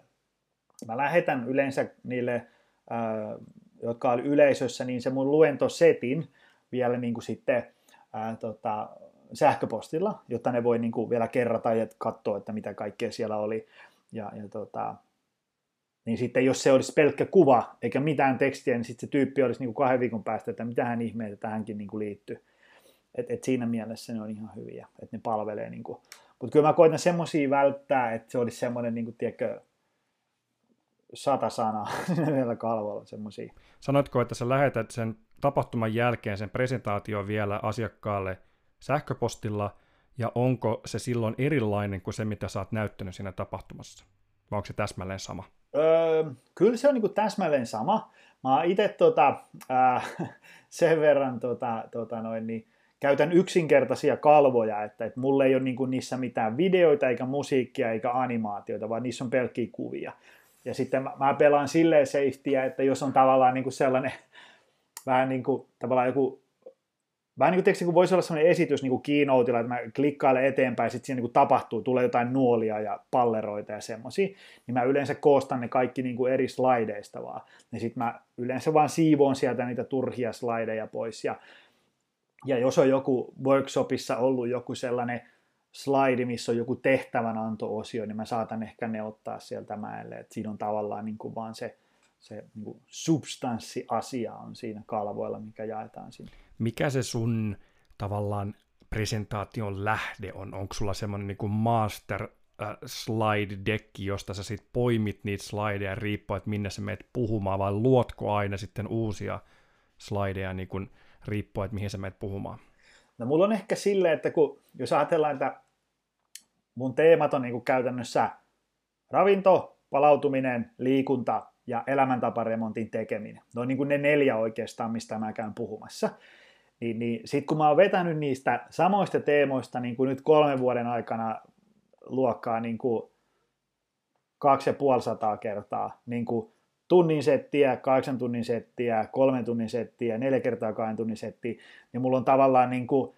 mä lähetän yleensä niille ää, jotka oli yleisössä, niin se mun luentosetin vielä niin kuin sitten ää, tota, sähköpostilla, jotta ne voi niin kuin vielä kerrata ja katsoa, että mitä kaikkea siellä oli. Ja, ja tota, niin sitten jos se olisi pelkkä kuva eikä mitään tekstiä, niin sitten se tyyppi olisi niin kuin kahden viikon päästä, että mitä hän ihmeitä tähänkin niin kuin liittyy. Et, et siinä mielessä ne on ihan hyviä, että ne palvelee. Niin. Mutta kyllä mä koitan semmoisia välttää, että se olisi semmoinen, niin kuin, tiedätkö, sata sanaa <laughs> vielä kalvolla semmoisia. Sanoitko, että sä lähetät sen tapahtuman jälkeen sen presentaation vielä asiakkaalle sähköpostilla, ja onko se silloin erilainen kuin se, mitä sä oot näyttänyt siinä tapahtumassa? Vai onko se täsmälleen sama? Öö, kyllä se on niin täsmälleen sama. Mä itse tota, äh, <laughs> sen verran tota, tota noin, niin, käytän yksinkertaisia kalvoja, että, että mulle ei ole niin niissä mitään videoita eikä musiikkia eikä animaatioita, vaan niissä on pelkkiä kuvia. Ja sitten mä, mä pelaan silleen safetyä, että jos on tavallaan niin kuin sellainen <laughs> vähän niin kuin tavallaan joku Vähän niin kuin, tekstin, kun voisi olla sellainen esitys niin kuin että mä klikkailen eteenpäin, sitten siinä niin kuin tapahtuu, tulee jotain nuolia ja palleroita ja semmoisia, niin mä yleensä koostan ne kaikki niin kuin eri slideista vaan. Ja sitten mä yleensä vaan siivoon sieltä niitä turhia slideja pois. Ja, ja jos on joku workshopissa ollut joku sellainen slide, missä on joku tehtävänanto-osio, niin mä saatan ehkä ne ottaa sieltä mäelle, että siinä on tavallaan niin kuin vaan se, se niin kuin substanssiasia on siinä kalvoilla, mikä jaetaan sinne. Mikä se sun tavallaan presentaation lähde on? Onko sulla semmoinen niin master äh, slide deck, josta sä sitten poimit niitä slideja riippuen, että minne sä meet puhumaan, vai luotko aina sitten uusia slideja niin kuin riippuen, että mihin sä meet puhumaan? No mulla on ehkä silleen, että kun, jos ajatellaan, että mun teemat on niin kuin käytännössä ravinto, palautuminen, liikunta ja elämäntaparemontin tekeminen. Ne on niin kuin ne neljä oikeastaan, mistä mä käyn puhumassa. Niin, niin sitten kun mä oon vetänyt niistä samoista teemoista niin kuin nyt kolmen vuoden aikana luokkaa niin kuin kaksi ja puoli sataa kertaa, niin kuin tunnin settiä, kahdeksan tunnin settiä, kolmen tunnin settiä, neljä kertaa kahden tunnin settiä, niin mulla on tavallaan niin kuin,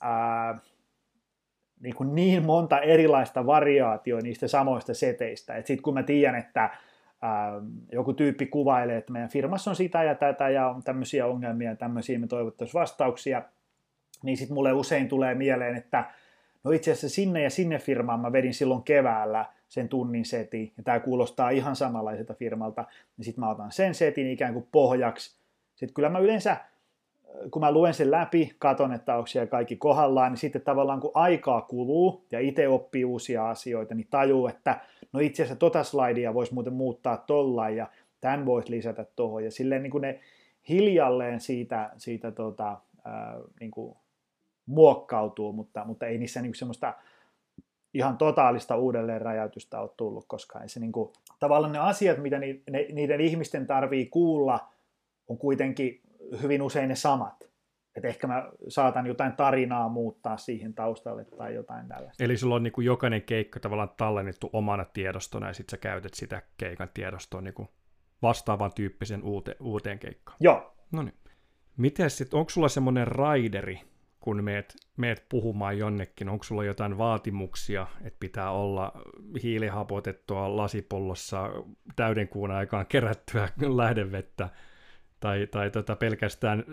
ää, niin, kuin niin monta erilaista variaatioa niistä samoista seteistä, että sitten kun mä tiedän, että joku tyyppi kuvailee, että meidän firmassa on sitä ja tätä ja on tämmöisiä ongelmia ja tämmöisiä, me toivottaisiin vastauksia, niin sitten mulle usein tulee mieleen, että no itse asiassa sinne ja sinne firmaan mä vedin silloin keväällä sen tunnin setin, ja tämä kuulostaa ihan samanlaiselta firmalta, niin sitten mä otan sen setin ikään kuin pohjaksi. Sitten kyllä mä yleensä kun mä luen sen läpi, katon, että onko siellä kaikki kohdallaan, niin sitten tavallaan kun aikaa kuluu ja itse oppii uusia asioita, niin tajuu, että no itse asiassa tota slaidia voisi muuten muuttaa tollain ja tämän voisi lisätä tuohon. Ja silleen niin kuin ne hiljalleen siitä, siitä tota, ää, niin kuin muokkautuu, mutta, mutta ei niissä niin semmoista ihan totaalista uudelleenräjäytystä ole tullut, koska ei se niin kuin, tavallaan ne asiat, mitä ni, ne, niiden ihmisten tarvii kuulla, on kuitenkin hyvin usein ne samat. Että ehkä mä saatan jotain tarinaa muuttaa siihen taustalle tai jotain tällaista. Eli sulla on niin kuin jokainen keikka tavallaan tallennettu omana tiedostona ja sitten sä käytät sitä keikan tiedostoa niin kuin vastaavan tyyppisen uute, uuteen keikkaan. Joo. No niin. Miten sitten, onko sulla semmoinen raideri, kun meet, meet puhumaan jonnekin, onko sulla jotain vaatimuksia, että pitää olla hiilihapotettua lasipollossa täyden kuun aikaan kerättyä <laughs> lähdevettä, tai, tai tota pelkästään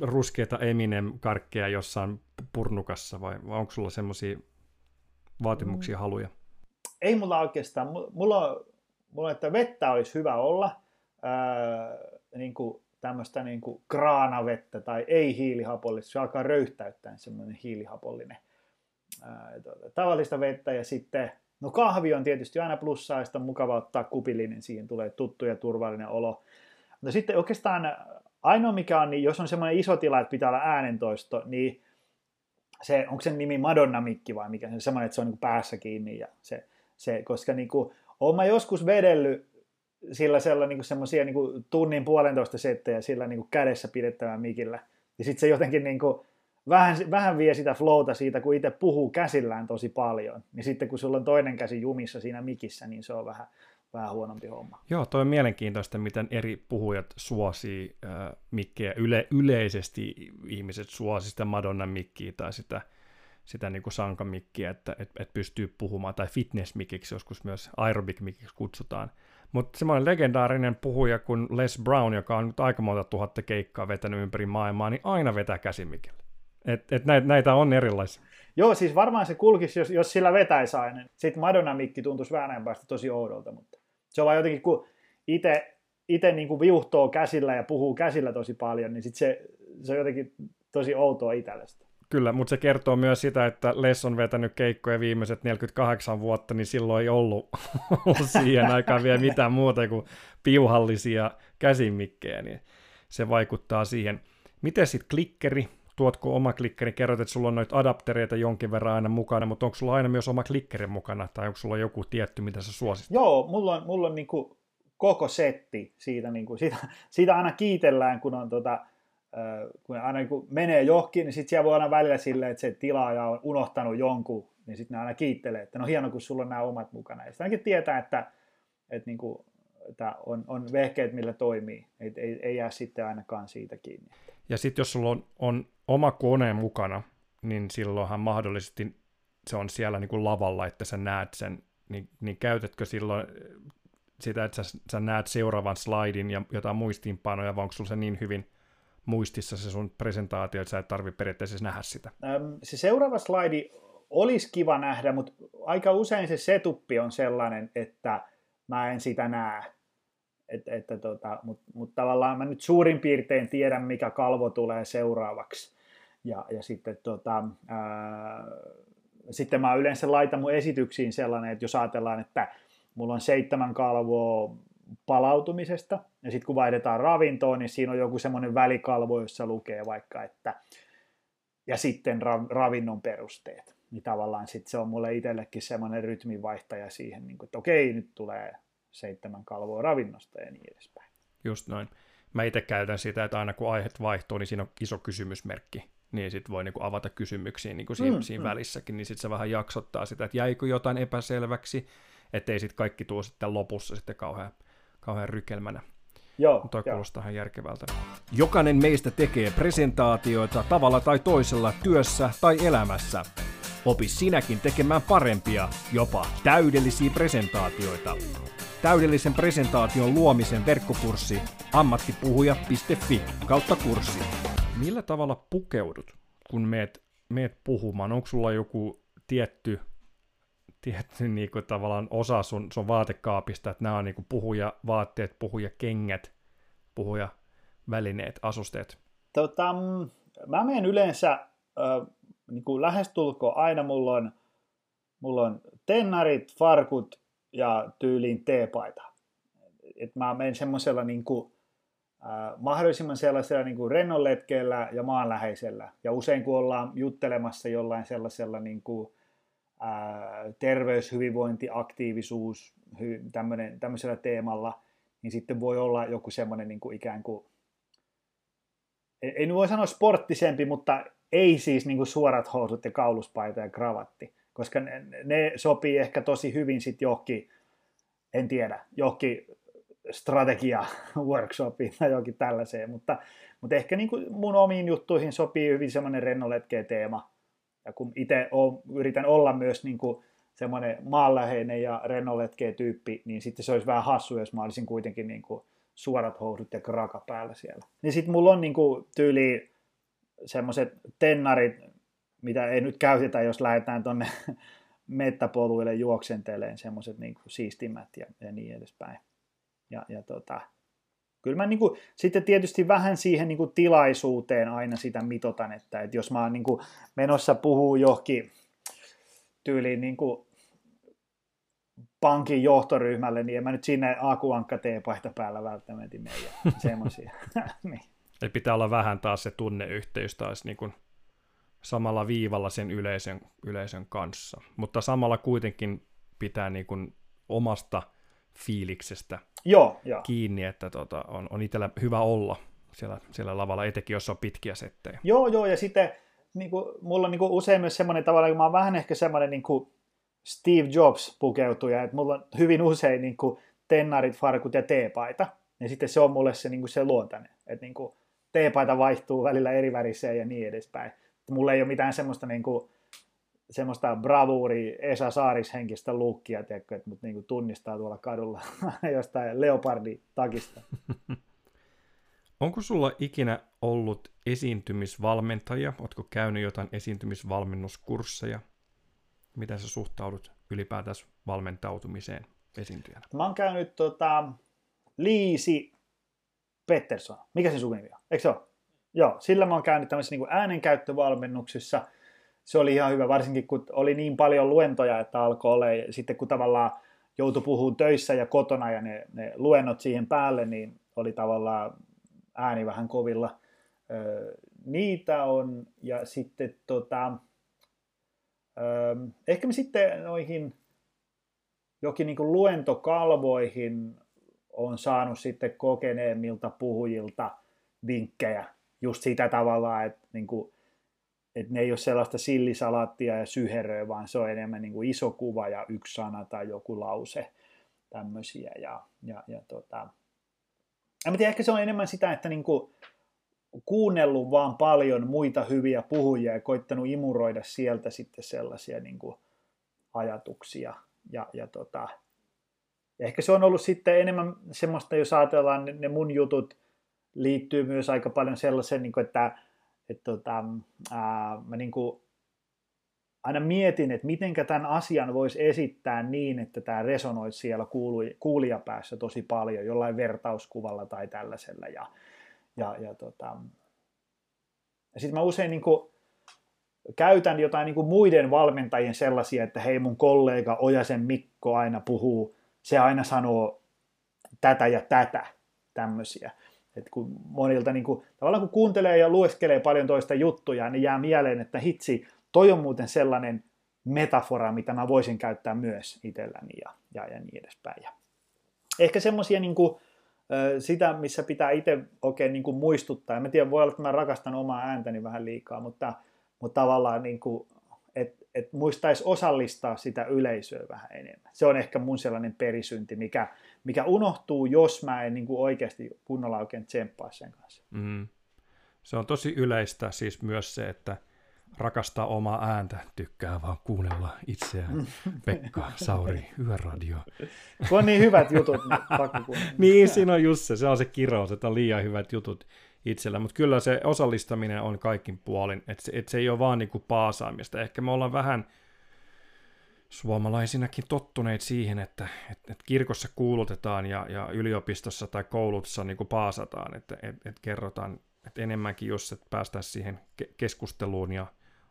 ruskeita Eminem-karkkeja jossain purnukassa, vai, vai onko sulla semmoisia vaatimuksia, mm. haluja? Ei mulla oikeastaan. Mulla on, mulla että vettä olisi hyvä olla, ää, niin kuin tämmöistä niin kuin kraanavettä tai ei hiilihapollista, se alkaa röyhtäyttää semmoinen hiilihapollinen ää, tuota, tavallista vettä ja sitten No kahvi on tietysti aina on mukava ottaa kupillinen, siihen tulee tuttu ja turvallinen olo. Mutta sitten oikeastaan ainoa mikä on, niin jos on semmoinen iso tila, että pitää olla äänentoisto, niin se, onko sen nimi Madonna-mikki vai mikä se semmoinen, että se on niin päässä kiinni. Ja se, se, koska niin kuin, olen mä joskus vedellyt sillä sella niin semmoisia niin tunnin puolentoista settejä sillä niin kuin kädessä pidettävän mikillä. Ja sitten se jotenkin niin kuin, vähän, vähän vie sitä flowta siitä, kun itse puhuu käsillään tosi paljon. Niin sitten kun sulla on toinen käsi jumissa siinä mikissä, niin se on vähän, vähän huonompi homma. Joo, toi on mielenkiintoista, miten eri puhujat suosii äh, mikkejä. Yle, yleisesti ihmiset suosii sitä Madonnan mikkiä tai sitä, sitä niin sankamikkiä, että et, et pystyy puhumaan, tai fitness-mikiksi joskus myös aerobic-mikiksi kutsutaan. Mutta semmoinen legendaarinen puhuja kuin Les Brown, joka on nyt aika monta tuhatta keikkaa vetänyt ympäri maailmaa, niin aina vetää käsimikellä. Et, et näitä, näitä on erilaisia. Joo, siis varmaan se kulkisi, jos, jos sillä vetäisi aina. Sitten Madonna-mikki tuntuisi vähän päästä tosi oudolta, mutta se on vaan jotenkin, kun itse itse niin viuhtoo käsillä ja puhuu käsillä tosi paljon, niin sit se, se on jotenkin tosi outoa itsellistä. Kyllä, mutta se kertoo myös sitä, että Les on vetänyt keikkoja viimeiset 48 vuotta, niin silloin ei ollut, <laughs> ollut siihen aikaan vielä mitään muuta kuin piuhallisia käsimikkejä, niin se vaikuttaa siihen. Miten sitten klikkeri? Tuotko oma klikkeri? Kerrot, että sulla on noita adaptereita jonkin verran aina mukana, mutta onko sulla aina myös oma klikkeri mukana, tai onko sulla joku tietty, mitä sä suosit? Joo, mulla on, mulla on niin kuin koko setti siitä, niin kuin, siitä, siitä aina kiitellään, kun on tota, kun aina niin menee johonkin, niin sitten siellä voi olla välillä silleen, että se tilaaja on unohtanut jonkun, niin sitten ne aina kiittelee, että no hieno, kun sulla on nämä omat mukana. Ja sitten tietää, että, että, niin kuin, että on, on vehkeet, millä toimii. Ei, ei, ei jää sitten ainakaan siitä kiinni. Ja sitten jos sulla on, on oma kone mukana, niin silloinhan mahdollisesti se on siellä niin kuin lavalla, että sä näet sen, niin, niin käytätkö silloin sitä, että sä, sä näet seuraavan slaidin ja jotain muistiinpanoja, vai onko sulla se niin hyvin muistissa se sun presentaatio, että sä et tarvitse periaatteessa nähdä sitä? Se seuraava slaidi olisi kiva nähdä, mutta aika usein se setuppi on sellainen, että mä en sitä näe. Et, että tota, Mutta mut tavallaan mä nyt suurin piirtein tiedän, mikä kalvo tulee seuraavaksi. Ja, ja sitten, tota, ää, sitten mä yleensä laitan mun esityksiin sellainen, että jos ajatellaan, että mulla on seitsemän kalvoa palautumisesta. Ja sitten kun vaihdetaan ravintoon, niin siinä on joku semmoinen välikalvo, jossa lukee vaikka, että ja sitten ra- ravinnon perusteet. Niin tavallaan sitten se on mulle itsellekin semmoinen rytminvaihtaja siihen, niin kuin, että okei, nyt tulee seitsemän kalvoa ravinnosta ja niin edespäin. Just noin. Mä itse käytän sitä, että aina kun aiheet vaihtuu, niin siinä on iso kysymysmerkki, niin sitten voi niinku avata kysymyksiä niinku siinä, mm, siinä mm. välissäkin, niin sitten se vähän jaksottaa sitä, että jäikö jotain epäselväksi, ettei sitten kaikki tuo sitten lopussa sitten kauhean kauhean rykelmänä. Joo, Toi kuulostaa ihan järkevältä. Jokainen meistä tekee presentaatioita tavalla tai toisella työssä tai elämässä. Opi sinäkin tekemään parempia, jopa täydellisiä presentaatioita. Täydellisen presentaation luomisen verkkokurssi ammattipuhuja.fi kautta kurssi. Millä tavalla pukeudut, kun meet, meet puhumaan? Onko sulla joku tietty tietty niin kuin, tavallaan osa sun, sun vaatekaapista, että nämä on niin kuin, puhuja vaatteet, puhuja kengät, puhuja välineet, asusteet? Tota, mm, mä menen yleensä äh, niin kuin lähestulkoon aina mulla on, mulla on tennarit, farkut ja tyyliin teepaita. Et mä menen semmoisella niin kuin, äh, mahdollisimman sellaisella niin kuin rennonletkeellä ja maanläheisellä. Ja usein kun ollaan juttelemassa jollain sellaisella niin kuin, terveys, hyvinvointi, aktiivisuus, hy, tämmönen, tämmöisellä teemalla, niin sitten voi olla joku semmoinen niin kuin ikään kuin, ei voi sanoa sporttisempi, mutta ei siis niin kuin suorat housut ja kauluspaita ja kravatti, koska ne, ne sopii ehkä tosi hyvin sitten johonkin, en tiedä, johonkin strategia-workshopiin tai jokin tällaiseen, mutta, mutta ehkä niin kuin mun omiin juttuihin sopii hyvin semmoinen rennoletkeä-teema. Ja kun itse yritän olla myös niin kuin semmoinen maanläheinen ja rennoletkeä-tyyppi, niin sitten se olisi vähän hassu, jos mä olisin kuitenkin niin kuin suorat housut ja kraka päällä siellä. Niin sitten mulla on niin kuin tyyli semmoiset tennarit, mitä ei nyt käytetä, jos lähdetään tuonne <laughs> mettäpoluille juoksenteleen, semmoiset niin siistimmät ja, ja niin edespäin. Ja, ja tota, kyllä mä niin kuin, sitten tietysti vähän siihen niin kuin tilaisuuteen aina sitä mitotan, että, että jos mä oon niin kuin menossa puhuu johonkin tyyliin niin kuin pankin johtoryhmälle, niin en mä nyt sinne akuankka teepaita päällä välttämättä mene semmoisia. <laughs> niin. Eli pitää olla vähän taas se tunneyhteys taas niin kuin samalla viivalla sen yleisön, yleisön kanssa, mutta samalla kuitenkin pitää niin kuin omasta fiiliksestä joo, joo. kiinni, että tota, on, on itsellä hyvä olla siellä, siellä lavalla, etenkin jos on pitkiä settejä. Joo, joo, ja sitten niin kuin, mulla on niin kuin usein myös semmoinen tavalla, että mä oon vähän ehkä semmoinen niin kuin Steve Jobs pukeutuja, että mulla on hyvin usein niin kuin tennarit, farkut ja teepaita, ja sitten se on mulle se, niin kuin se luontainen, että niin kuin teepaita vaihtuu välillä eri väriseen ja niin edespäin. Mulla ei ole mitään semmoista niin kuin, semmoista bravuuri Esa Saaris henkistä lukkia, tiedätkö, että mut niinku tunnistaa tuolla kadulla <laughs> jostain leopardi-takista. <laughs> Onko sulla ikinä ollut esiintymisvalmentajia? Oletko käynyt jotain esiintymisvalmennuskursseja? Miten sä suhtaudut ylipäätään valmentautumiseen esiintyjänä? Mä oon käynyt tota, Liisi Pettersson. Mikä se sun nimi on? Eikö se ole? Joo, sillä mä oon käynyt tämmöisessä niin äänenkäyttövalmennuksessa – se oli ihan hyvä, varsinkin kun oli niin paljon luentoja, että alkoi olla, sitten kun tavallaan joutui puhumaan töissä ja kotona ja ne, ne luennot siihen päälle, niin oli tavallaan ääni vähän kovilla. Öö, niitä on, ja sitten tota, öö, ehkä me sitten noihin jokin niin luentokalvoihin on saanut sitten kokeneemmilta puhujilta vinkkejä just sitä tavalla, että niin kuin että ne ei ole sellaista sillisalaattia ja syheröä, vaan se on enemmän niin kuin iso kuva ja yksi sana tai joku lause tämmöisiä. Ja, ja, ja tota, en tiedä, ehkä se on enemmän sitä, että niin kuin kuunnellut vaan paljon muita hyviä puhujia ja koittanut imuroida sieltä sitten sellaisia niin kuin ajatuksia. Ja, ja tota, ehkä se on ollut sitten enemmän semmoista, jos ajatellaan ne, ne mun jutut, liittyy myös aika paljon sellaisen, niin kuin, että että tota, ää, mä niin kuin aina mietin, että miten tämän asian voisi esittää niin, että tämä resonoi siellä kuulijapäässä tosi paljon, jollain vertauskuvalla tai tällaisella. Ja, ja, ja, tota, ja sitten mä usein niin kuin, käytän jotain niin kuin muiden valmentajien sellaisia, että hei mun kollega Ojasen Mikko aina puhuu, se aina sanoo tätä ja tätä, tämmöisiä. Et kun monilta niin kuin, tavallaan kun kuuntelee ja lueskelee paljon toista juttuja, niin jää mieleen, että hitsi, toi on muuten sellainen metafora, mitä mä voisin käyttää myös itselläni ja, ja, ja niin edespäin. Ja ehkä semmoisia niin sitä, missä pitää itse oikein niin muistuttaa. Mä tiedän, voi olla, että mä rakastan omaa ääntäni vähän liikaa, mutta, mutta tavallaan niin kuin, että et muistaisi osallistaa sitä yleisöä vähän enemmän. Se on ehkä mun sellainen perisynti, mikä, mikä unohtuu, jos mä en niin kuin oikeasti kunnolla oikein tsemppaa sen kanssa. Mm. Se on tosi yleistä siis myös se, että rakastaa omaa ääntä, tykkää vaan kuunnella itseään. <laughs> Pekka, Sauri, Yöradio. Kun on niin hyvät jutut, niin pakko Niin, siinä on just se, se on se kirous, että on liian hyvät jutut itsellä, mutta kyllä se osallistaminen on kaikin puolin, että se, et se ei ole vaan niinku paasaamista. Ehkä me ollaan vähän suomalaisinakin tottuneet siihen, että, että, että kirkossa kuulutetaan ja, ja yliopistossa tai koulutussa niin kuin paasataan, että, että, että kerrotaan että enemmänkin, jos että päästään siihen keskusteluun ja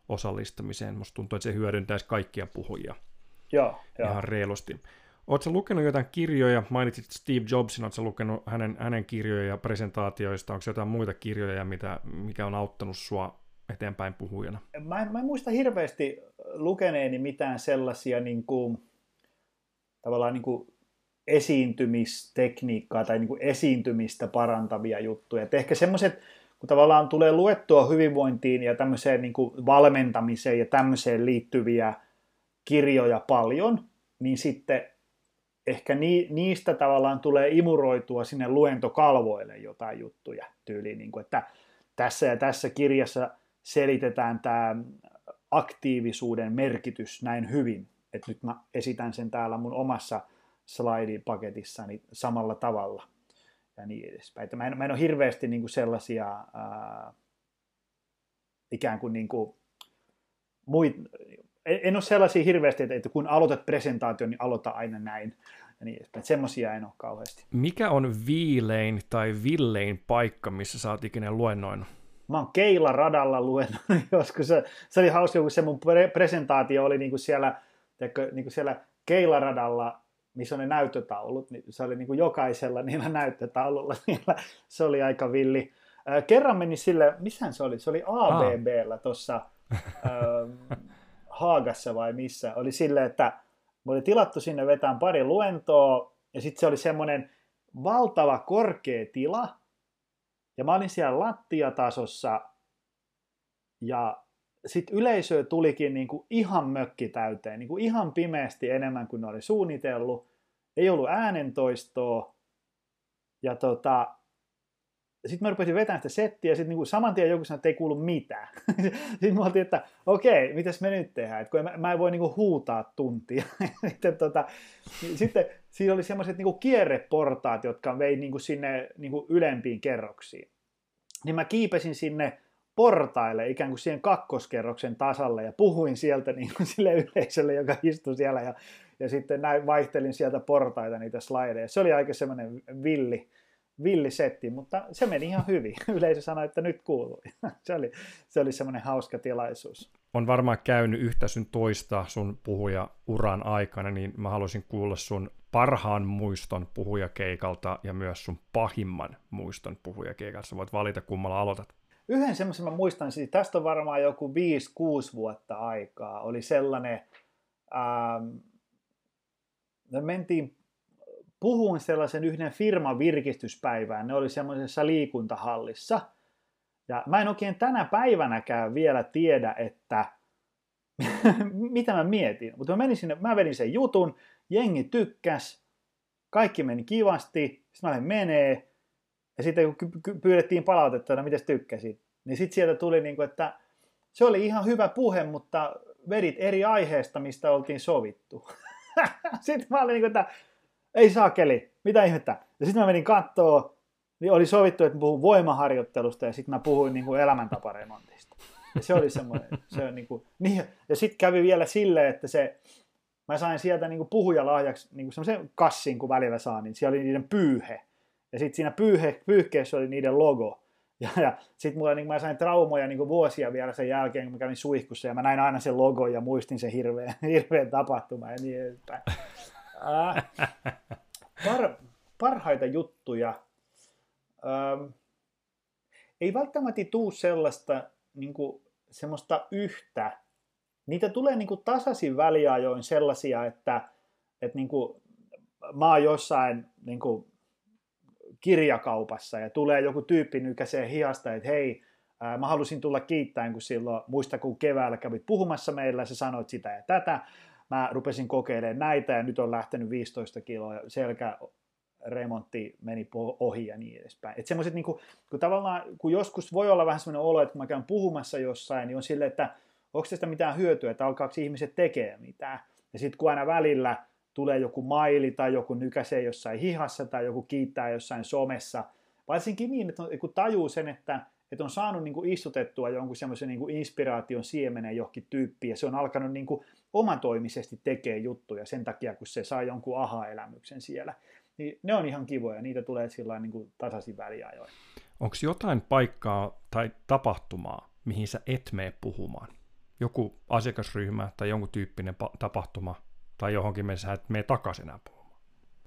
osallistamiseen. Musta tuntuu, että se hyödyntäisi kaikkia puhujia Joo, ihan joo. reilusti. Oletko lukenut jotain kirjoja? Mainitsit Steve Jobsin, oletko lukenut hänen, hänen kirjoja ja presentaatioista? Onko jotain muita kirjoja, mitä, mikä on auttanut sua eteenpäin puhujana? Mä en, mä en muista hirveästi lukeneeni mitään sellaisia niin kuin, tavallaan niin kuin esiintymistekniikkaa tai niin kuin esiintymistä parantavia juttuja. Et ehkä semmoiset, kun tavallaan tulee luettua hyvinvointiin ja tämmöiseen niin kuin valmentamiseen ja tämmöiseen liittyviä kirjoja paljon, niin sitten ehkä ni, niistä tavallaan tulee imuroitua sinne luentokalvoille jotain juttuja tyyliin, niin kuin, että tässä ja tässä kirjassa selitetään tämä aktiivisuuden merkitys näin hyvin, että nyt mä esitän sen täällä mun omassa slaidipaketissani samalla tavalla ja niin edespäin. Mä en, mä en ole hirveästi niin kuin sellaisia ää, ikään kuin, niin kuin muit, en, ole sellaisia hirveästi, että, kun aloitat presentaation, niin aloita aina näin. Ja niin edespäin. Semmoisia en ole kauheasti. Mikä on viilein tai villein paikka, missä sä oot ikinä luennoinut? Mä oon Keila radalla luennoinut <laughs> joskus. Se, se oli hauska, kun se mun pre- presentaatio oli niinku siellä, teikö, niinku siellä Keila radalla missä on ne näyttötaulut, niin se oli niin kuin jokaisella niillä näyttötaululla. <laughs> Niillä, se oli aika villi. Kerran meni sille, missähän se oli? Se oli ABBllä tuossa <laughs> Haagassa vai missä. Oli sille, että me oli tilattu sinne vetään pari luentoa, ja sitten se oli semmoinen valtava korkea tila, ja mä olin siellä lattiatasossa, ja sitten yleisö tulikin niin kuin ihan mökki täyteen, niin kuin ihan pimeästi enemmän kuin ne oli suunnitellut. Ei ollut äänentoistoa. Ja tota, sitten mä rupesin vetämään sitä settiä, ja sitten niin saman tien joku sanoi, että ei kuulu mitään. <laughs> sitten mä oltiin, että okei, mitäs me nyt tehdään, että kun mä, mä en voi niin kuin huutaa tuntia. <laughs> sitten, tota, sitten siinä oli semmoiset niin kierreportaat, jotka vei niin kuin sinne niin kuin ylempiin kerroksiin. Niin mä kiipesin sinne portaille ikään kuin siihen kakkoskerroksen tasalle ja puhuin sieltä niin kuin sille yleisölle, joka istui siellä ja, ja sitten näin vaihtelin sieltä portaita niitä slideja. Se oli aika semmoinen villi, villi setti, mutta se meni ihan hyvin. <laughs> Yleisö sanoi, että nyt kuuluu. <laughs> Se oli, se oli semmoinen hauska tilaisuus. On varmaan käynyt yhtä sun toista sun puhuja uran aikana, niin mä haluaisin kuulla sun parhaan muiston puhujakeikalta ja myös sun pahimman muiston puhujakeikalta. Voit valita, kummalla aloitat yhden semmoisen mä muistan, siis tästä on varmaan joku 5-6 vuotta aikaa, oli sellainen, ähm, me mentiin puhuin sellaisen yhden firman virkistyspäivään, ne oli semmoisessa liikuntahallissa, ja mä en oikein tänä päivänäkään vielä tiedä, että <laughs> mitä mä mietin, mutta mä, menin sinne, mä vedin sen jutun, jengi tykkäs, kaikki meni kivasti, sitten mä menee, ja sitten kun pyydettiin palautetta, että no, miten tykkäsit, niin sitten sieltä tuli, niin kuin, että se oli ihan hyvä puhe, mutta vedit eri aiheesta, mistä oltiin sovittu. <laughs> sitten mä olin niin kuin, että ei saa keli, mitä ihmettä. Ja sitten mä menin kattoo, niin oli sovittu, että mä puhun voimaharjoittelusta ja sitten mä puhuin niin kuin elämäntaparemontista. Ja se oli semmoinen, se on niin kuin, niin, ja sitten kävi vielä silleen, että se, mä sain sieltä niin kuin puhujalahjaksi niin kuin semmoisen kassin, kun välillä saa, niin siellä oli niiden pyyhe. Ja sitten siinä pyyhe, pyyhkeessä oli niiden logo. Ja, ja sitten mulla niin mä sain traumoja niin vuosia vielä sen jälkeen, kun mä kävin suihkussa ja mä näin aina sen logon ja muistin sen hirveän, <laughs> hirveän tapahtuman ja niin edespäin. Äh, par, parhaita juttuja. Ähm, ei välttämättä tuu sellaista niin kuin, semmoista yhtä. Niitä tulee niin kuin tasaisin väliajoin sellaisia, että, että niin kuin, mä oon jossain niin kuin, kirjakaupassa ja tulee joku tyyppi nykäisee hiasta, että hei, mä halusin tulla kiittäen, kun silloin, muista kun keväällä kävit puhumassa meillä, sä sanoit sitä ja tätä, mä rupesin kokeilemaan näitä ja nyt on lähtenyt 15 kiloa selkä remontti meni ohi ja niin edespäin. Että semmoiset, niin kuin, kun tavallaan, kun joskus voi olla vähän semmoinen olo, että kun mä käyn puhumassa jossain, niin on silleen, että onko tästä mitään hyötyä, että alkaako ihmiset tekee mitään. Ja sitten kun aina välillä tulee joku maili tai joku nykäsee jossain hihassa tai joku kiittää jossain somessa. Varsinkin niin, että kun tajuu sen, että, että on saanut niin kuin istutettua jonkun semmoisen niin inspiraation siemenen johonkin tyyppiin ja se on alkanut niin kuin omatoimisesti tekemään juttuja sen takia, kun se saa jonkun aha-elämyksen siellä. Niin ne on ihan kivoja, niitä tulee sillä niin kuin tasaisin väliajoin. Onko jotain paikkaa tai tapahtumaa, mihin sä et mene puhumaan? Joku asiakasryhmä tai jonkun tyyppinen tapahtuma, tai johonkin mennessä et mene takaisin enää puhumaan.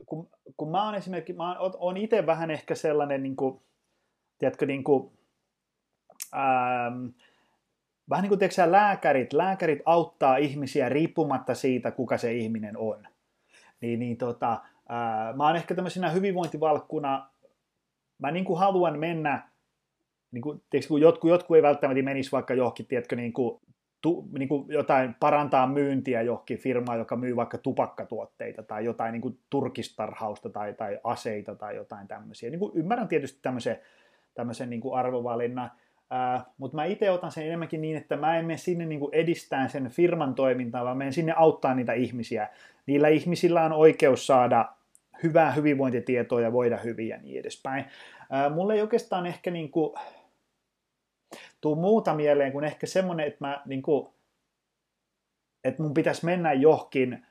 Kun, kun mä oon esimerkiksi, mä oon, oon itse vähän ehkä sellainen, niin kuin, tiedätkö, niin kuin, ähm, vähän niin kuin tiedätkö, lääkärit, lääkärit auttaa ihmisiä riippumatta siitä, kuka se ihminen on. Niin, niin tota, äh, mä oon ehkä tämmöisenä hyvinvointivalkkuna, mä niin kuin haluan mennä, niin kuin, tiedätkö, kun jotkut, jotkut ei välttämättä menisi vaikka johonkin, tiedätkö, niin kuin tu, niin kuin jotain parantaa myyntiä johonkin firmaan, joka myy vaikka tupakkatuotteita tai jotain niin kuin turkistarhausta tai, tai aseita tai jotain tämmöisiä. Niin kuin ymmärrän tietysti tämmöisen, tämmöisen niin kuin arvovalinnan, Uh, mutta mä itse otan sen enemmänkin niin, että mä en mene sinne niin kuin edistään sen firman toimintaa, vaan menen sinne auttaa niitä ihmisiä. Niillä ihmisillä on oikeus saada hyvää hyvinvointitietoa ja voida hyvin ja niin edespäin. Uh, mulle ei oikeastaan ehkä niin kuin, tuu muuta mieleen kuin ehkä semmoinen, että mä niin kuin, että mun pitäisi mennä johonkin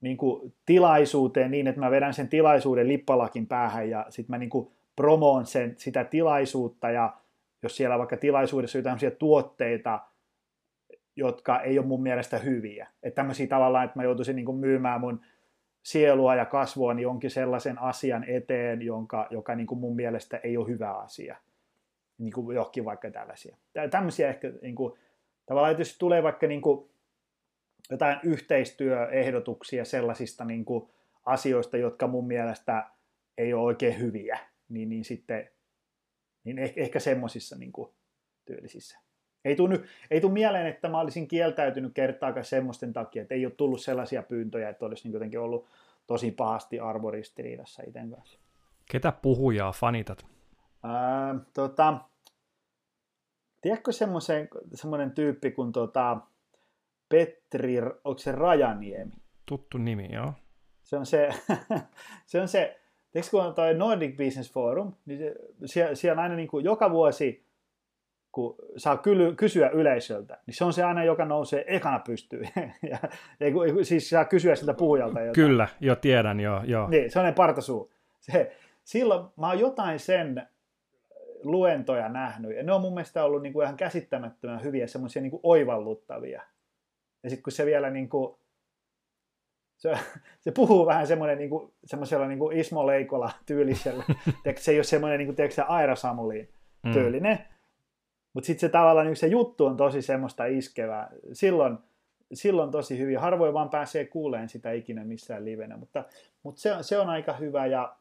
niin kuin, tilaisuuteen niin, että mä vedän sen tilaisuuden lippalakin päähän ja sitten mä niin kuin, promoon sen, sitä tilaisuutta ja jos siellä vaikka tilaisuudessa jotain tuotteita, jotka ei ole mun mielestä hyviä. Että tämmöisiä tavallaan, että mä joutuisin niin myymään mun sielua ja kasvua niin jonkin sellaisen asian eteen, jonka, joka niin mun mielestä ei ole hyvä asia. Niin kuin johonkin vaikka tällaisia. Tämmöisiä ehkä, niin kuin, tavallaan, jos tulee vaikka niin kuin jotain yhteistyöehdotuksia sellaisista niin kuin asioista, jotka mun mielestä ei ole oikein hyviä, niin, niin sitten niin ehkä, ehkä semmoisissa niin tyylisissä. Ei tule, ei tule mieleen, että mä olisin kieltäytynyt kertaakaan semmoisten takia, että ei ole tullut sellaisia pyyntöjä, että olisi niin jotenkin ollut tosi pahasti arvoristiriidassa iten kanssa. Ketä puhujaa fanitat? Ää, tota, tiedätkö semmoisen, semmoinen tyyppi kuin tota, Petri, onko se Rajaniemi? Tuttu nimi, joo. Se on se, <laughs> se, on se Tiedätkö, kun on toi Nordic Business Forum, niin se, siellä, siellä aina niin kuin joka vuosi, kun saa kyly, kysyä yleisöltä, niin se on se aina, joka nousee ekana pystyyn. <laughs> ja, ja, siis saa kysyä siltä puhujalta jotain. Kyllä, jo tiedän, joo. joo. Niin, sellainen partasuu. Se, silloin mä oon jotain sen luentoja nähnyt, ja ne on mun mielestä ollut niin kuin ihan käsittämättömän hyviä, semmoisia niin oivalluttavia. Ja sitten kun se vielä niin kuin, se, <laughs> se puhuu vähän semmoinen niin kuin, semmoisella niin kuin Ismo Leikola tyylisellä. <laughs> se ei ole semmoinen niin kuin, se Aira Samuliin mm. tyylinen. Mm. Mutta sitten se tavallaan niin se juttu on tosi semmoista iskevää. Silloin, silloin tosi hyvin. Harvoin vaan pääsee kuuleen sitä ikinä missään livenä, mutta, mutta se, se on aika hyvä. Ja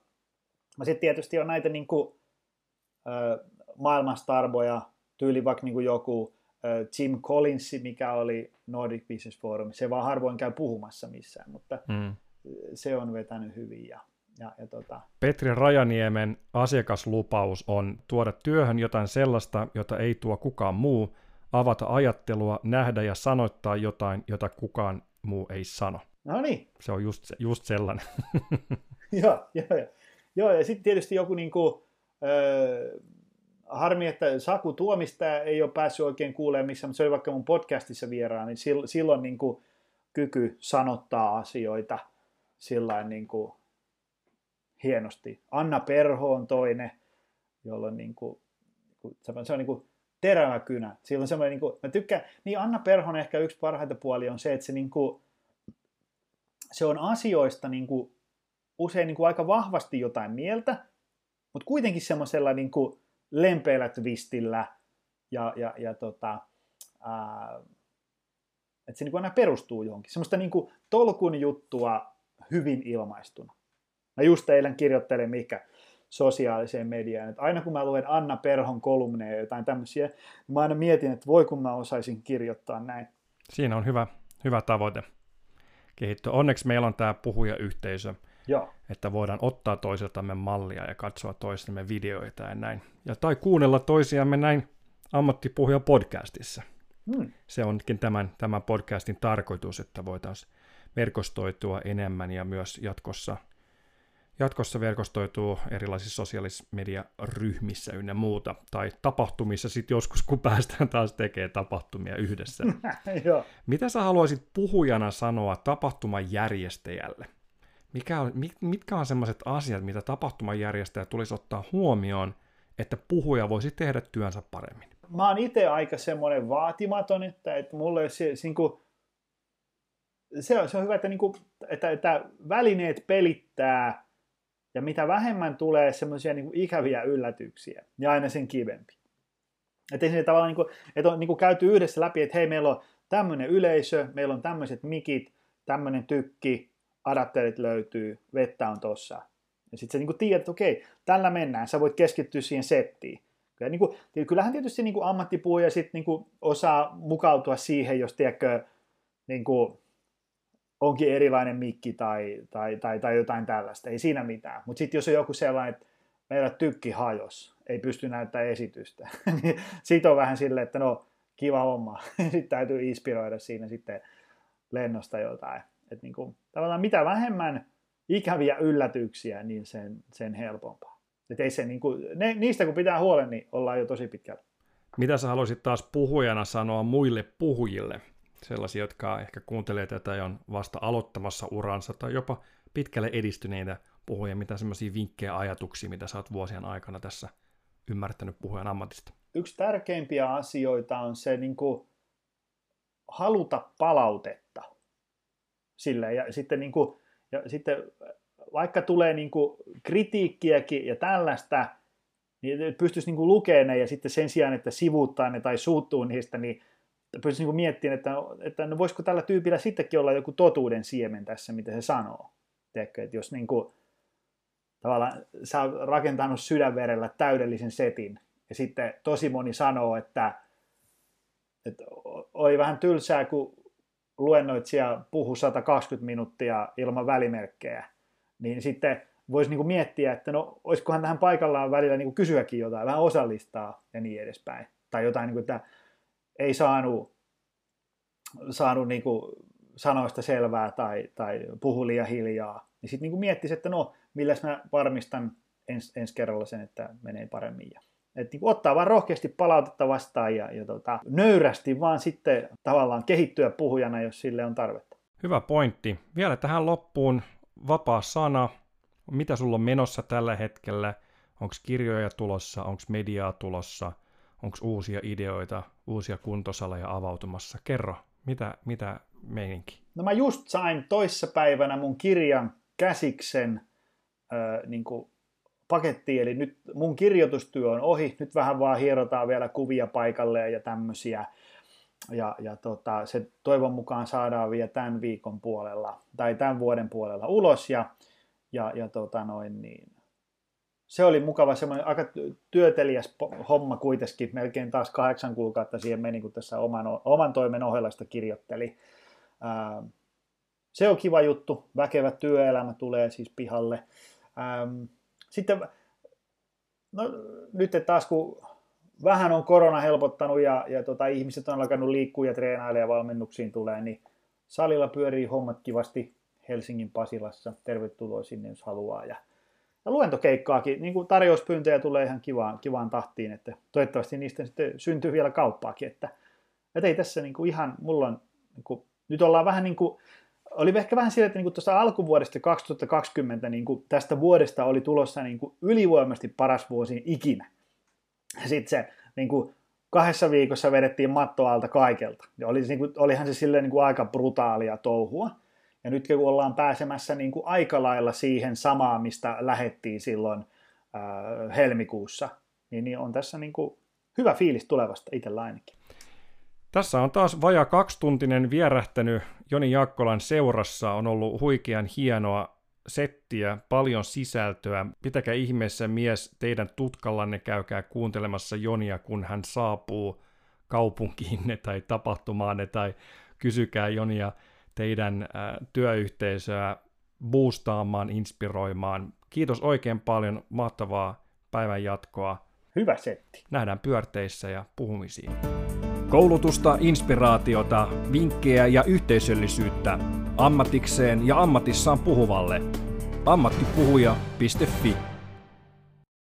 sitten tietysti on näitä niin kuin, äh, maailmanstarboja, tyyli vaikka niin kuin joku Jim Collins, mikä oli Nordic Business Forum, se vaan harvoin käy puhumassa missään, mutta mm. se on vetänyt hyvin. Ja, ja, ja tota... Petri Rajaniemen asiakaslupaus on tuoda työhön jotain sellaista, jota ei tuo kukaan muu, avata ajattelua, nähdä ja sanoittaa jotain, jota kukaan muu ei sano. No niin. Se on just, just sellainen. <laughs> joo, joo, joo. joo, ja sitten tietysti joku niin kuin, öö, harmi, että Saku Tuomista ei ole päässyt oikein kuulemaan missä, mutta se oli vaikka mun podcastissa vieraan, niin silloin niin kuin kyky sanottaa asioita sillä niin kuin hienosti. Anna Perho on toinen, jolloin niin kuin, se on niin kuin terävä kynä. Silloin semmoinen, niin kuin, mä tykkään, niin Anna Perhon ehkä yksi parhaita puoli on se, että se, niin kuin, se on asioista niin kuin, usein niin kuin aika vahvasti jotain mieltä, mutta kuitenkin semmoisella niin kuin, lempeällä twistillä ja, ja, ja tota, ää, että se niin kuin aina perustuu johonkin. Semmoista niin kuin tolkun juttua hyvin ilmaistuna. Mä just eilen kirjoittelin mikä sosiaaliseen mediaan, että aina kun mä luen Anna Perhon kolumneja ja jotain tämmöisiä, niin mä aina mietin, että voi kun mä osaisin kirjoittaa näin. Siinä on hyvä, hyvä tavoite kehittyä. Onneksi meillä on tämä puhujayhteisö, Joo. että voidaan ottaa toisiltamme mallia ja katsoa toistemme videoita ja näin. Ja, tai kuunnella toisiamme näin ammattipuhuja podcastissa. Hmm. Se onkin tämän, tämän podcastin tarkoitus, että voitaisiin verkostoitua enemmän ja myös jatkossa, jatkossa verkostoituu erilaisissa sosiaalisissa mediaryhmissä ynnä muuta, tai tapahtumissa sitten joskus, kun päästään taas tekemään tapahtumia yhdessä. <laughs> Mitä sä haluaisit puhujana sanoa tapahtuman järjestäjälle? Mikä on, mitkä on sellaiset asiat, mitä tapahtumajärjestäjä tulisi ottaa huomioon, että puhuja voisi tehdä työnsä paremmin? Mä oon itse aika semmoinen vaatimaton, että, että mulle se, se, niin kuin, se, on, se on hyvä, että, niin kuin, että, että välineet pelittää ja mitä vähemmän tulee semmoisia niin ikäviä yllätyksiä, niin aina sen kivempi. Että ei tavallaan niin kuin, että on niin kuin käyty yhdessä läpi, että hei, meillä on tämmöinen yleisö, meillä on tämmöiset mikit, tämmöinen tykki, adapterit löytyy, vettä on tossa. Ja sitten sä niin tiedät, että okei, tällä mennään, sä voit keskittyä siihen settiin. Ja niin kuin, kyllähän tietysti niin kuin ammattipuhuja sit niin kuin osaa mukautua siihen, jos tiedätkö, niin kuin, onkin erilainen mikki tai, tai, tai, tai jotain tällaista, ei siinä mitään. Mutta sitten jos on joku sellainen, että meillä tykki hajos, ei pysty näyttämään esitystä, <laughs> niin siitä on vähän silleen, että no kiva homma, <laughs> sitten täytyy inspiroida siinä sitten lennosta jotain. Että niin kuin, tavallaan mitä vähemmän ikäviä yllätyksiä, niin sen, sen helpompaa. Et ei se, niin kuin, ne, niistä kun pitää huolen, niin ollaan jo tosi pitkällä. Mitä sä haluaisit taas puhujana sanoa muille puhujille? Sellaisia, jotka ehkä kuuntelee tätä ja on vasta aloittamassa uransa tai jopa pitkälle edistyneitä puhuja, mitä semmoisia vinkkejä ajatuksia, mitä sä oot vuosien aikana tässä ymmärtänyt puhujan ammatista? Yksi tärkeimpiä asioita on se niin kuin, haluta palautetta sille ja sitten, niin kuin, ja sitten vaikka tulee niin kuin kritiikkiäkin ja tällaista, niin pystyisi niin kuin lukemaan ne ja sitten sen sijaan, että sivuuttaa ne tai suuttuu niistä, niin pystyisi niin miettimään, että, että no voisiko tällä tyypillä sittenkin olla joku totuuden siemen tässä, mitä se sanoo. Teekö, että jos niin kuin, tavallaan sä oot rakentanut sydänverellä täydellisen setin, ja sitten tosi moni sanoo, että, että oli vähän tylsää, kun luennoitsija puhu 120 minuuttia ilman välimerkkejä, niin sitten voisi niin miettiä, että no olisikohan tähän paikallaan välillä niin kysyäkin jotain, vähän osallistaa ja niin edespäin. Tai jotain, niin kuin, että ei saanut, saanut niin kuin sanoista selvää tai, tai puhu liian hiljaa. Niin sitten niin miettisi, että no, millä mä varmistan ens, ensi kerralla sen, että menee paremmin. Ja, että niin ottaa vaan rohkeasti palautetta vastaan ja, ja tota, nöyrästi vaan sitten tavallaan kehittyä puhujana, jos sille on tarvetta. Hyvä pointti. Vielä tähän loppuun vapaa sana. Mitä sulla on menossa tällä hetkellä? Onko kirjoja tulossa? Onko mediaa tulossa? Onko uusia ideoita, uusia kuntosaleja avautumassa? Kerro, mitä, mitä meininki? No mä just sain toissapäivänä mun kirjan käsiksen äh, niin pakettiin, eli nyt mun kirjoitustyö on ohi, nyt vähän vaan hierotaan vielä kuvia paikalle ja tämmöisiä, ja, ja tota, se toivon mukaan saadaan vielä tämän viikon puolella, tai tämän vuoden puolella ulos, ja, ja, ja tota noin, niin, se oli mukava, semmoinen aika työtelijäs homma kuitenkin, melkein taas kahdeksan kuukautta siihen meni, kun tässä oman, oman toimen ohella sitä kirjoitteli. Ää, se on kiva juttu, väkevä työelämä tulee siis pihalle. Ähm, sitten no, nyt taas kun vähän on korona helpottanut ja, ja tota, ihmiset on alkanut liikkua ja treenailemaan ja valmennuksiin tulee, niin salilla pyörii hommat kivasti Helsingin Pasilassa. Tervetuloa sinne, jos haluaa. Ja, ja luentokeikkaakin, niin kuin tarjouspyyntöjä tulee ihan kivaan, kivaan tahtiin, että toivottavasti niistä sitten syntyy vielä kauppaakin. Että, että ei tässä niin kuin ihan, mulla on, niin kuin, nyt ollaan vähän niin kuin, oli ehkä vähän sillä, että niin tuossa alkuvuodesta 2020 niin kuin tästä vuodesta oli tulossa niin kuin ylivoimasti paras vuosi ikinä. Sitten se niin kuin kahdessa viikossa vedettiin matto alta kaikelta. Ja oli, niin kuin, olihan se silleen niin kuin aika brutaalia touhua. Ja nyt kun ollaan pääsemässä niin kuin aika lailla siihen samaan, mistä lähettiin silloin äh, helmikuussa, niin, niin on tässä niin kuin hyvä fiilis tulevasta itsellä ainakin. Tässä on taas vaja kaksituntinen vierähtänyt Joni Jaakkolan seurassa. On ollut huikean hienoa settiä, paljon sisältöä. Pitäkää ihmeessä mies teidän tutkallanne, käykää kuuntelemassa Jonia, kun hän saapuu kaupunkiinne tai tapahtumaanne, tai kysykää Jonia teidän äh, työyhteisöä boostaamaan, inspiroimaan. Kiitos oikein paljon, mahtavaa päivän jatkoa. Hyvä setti. Nähdään pyörteissä ja puhumisiin. Koulutusta, inspiraatiota, vinkkejä ja yhteisöllisyyttä ammatikseen ja ammatissaan puhuvalle. ammattipuhuja.fi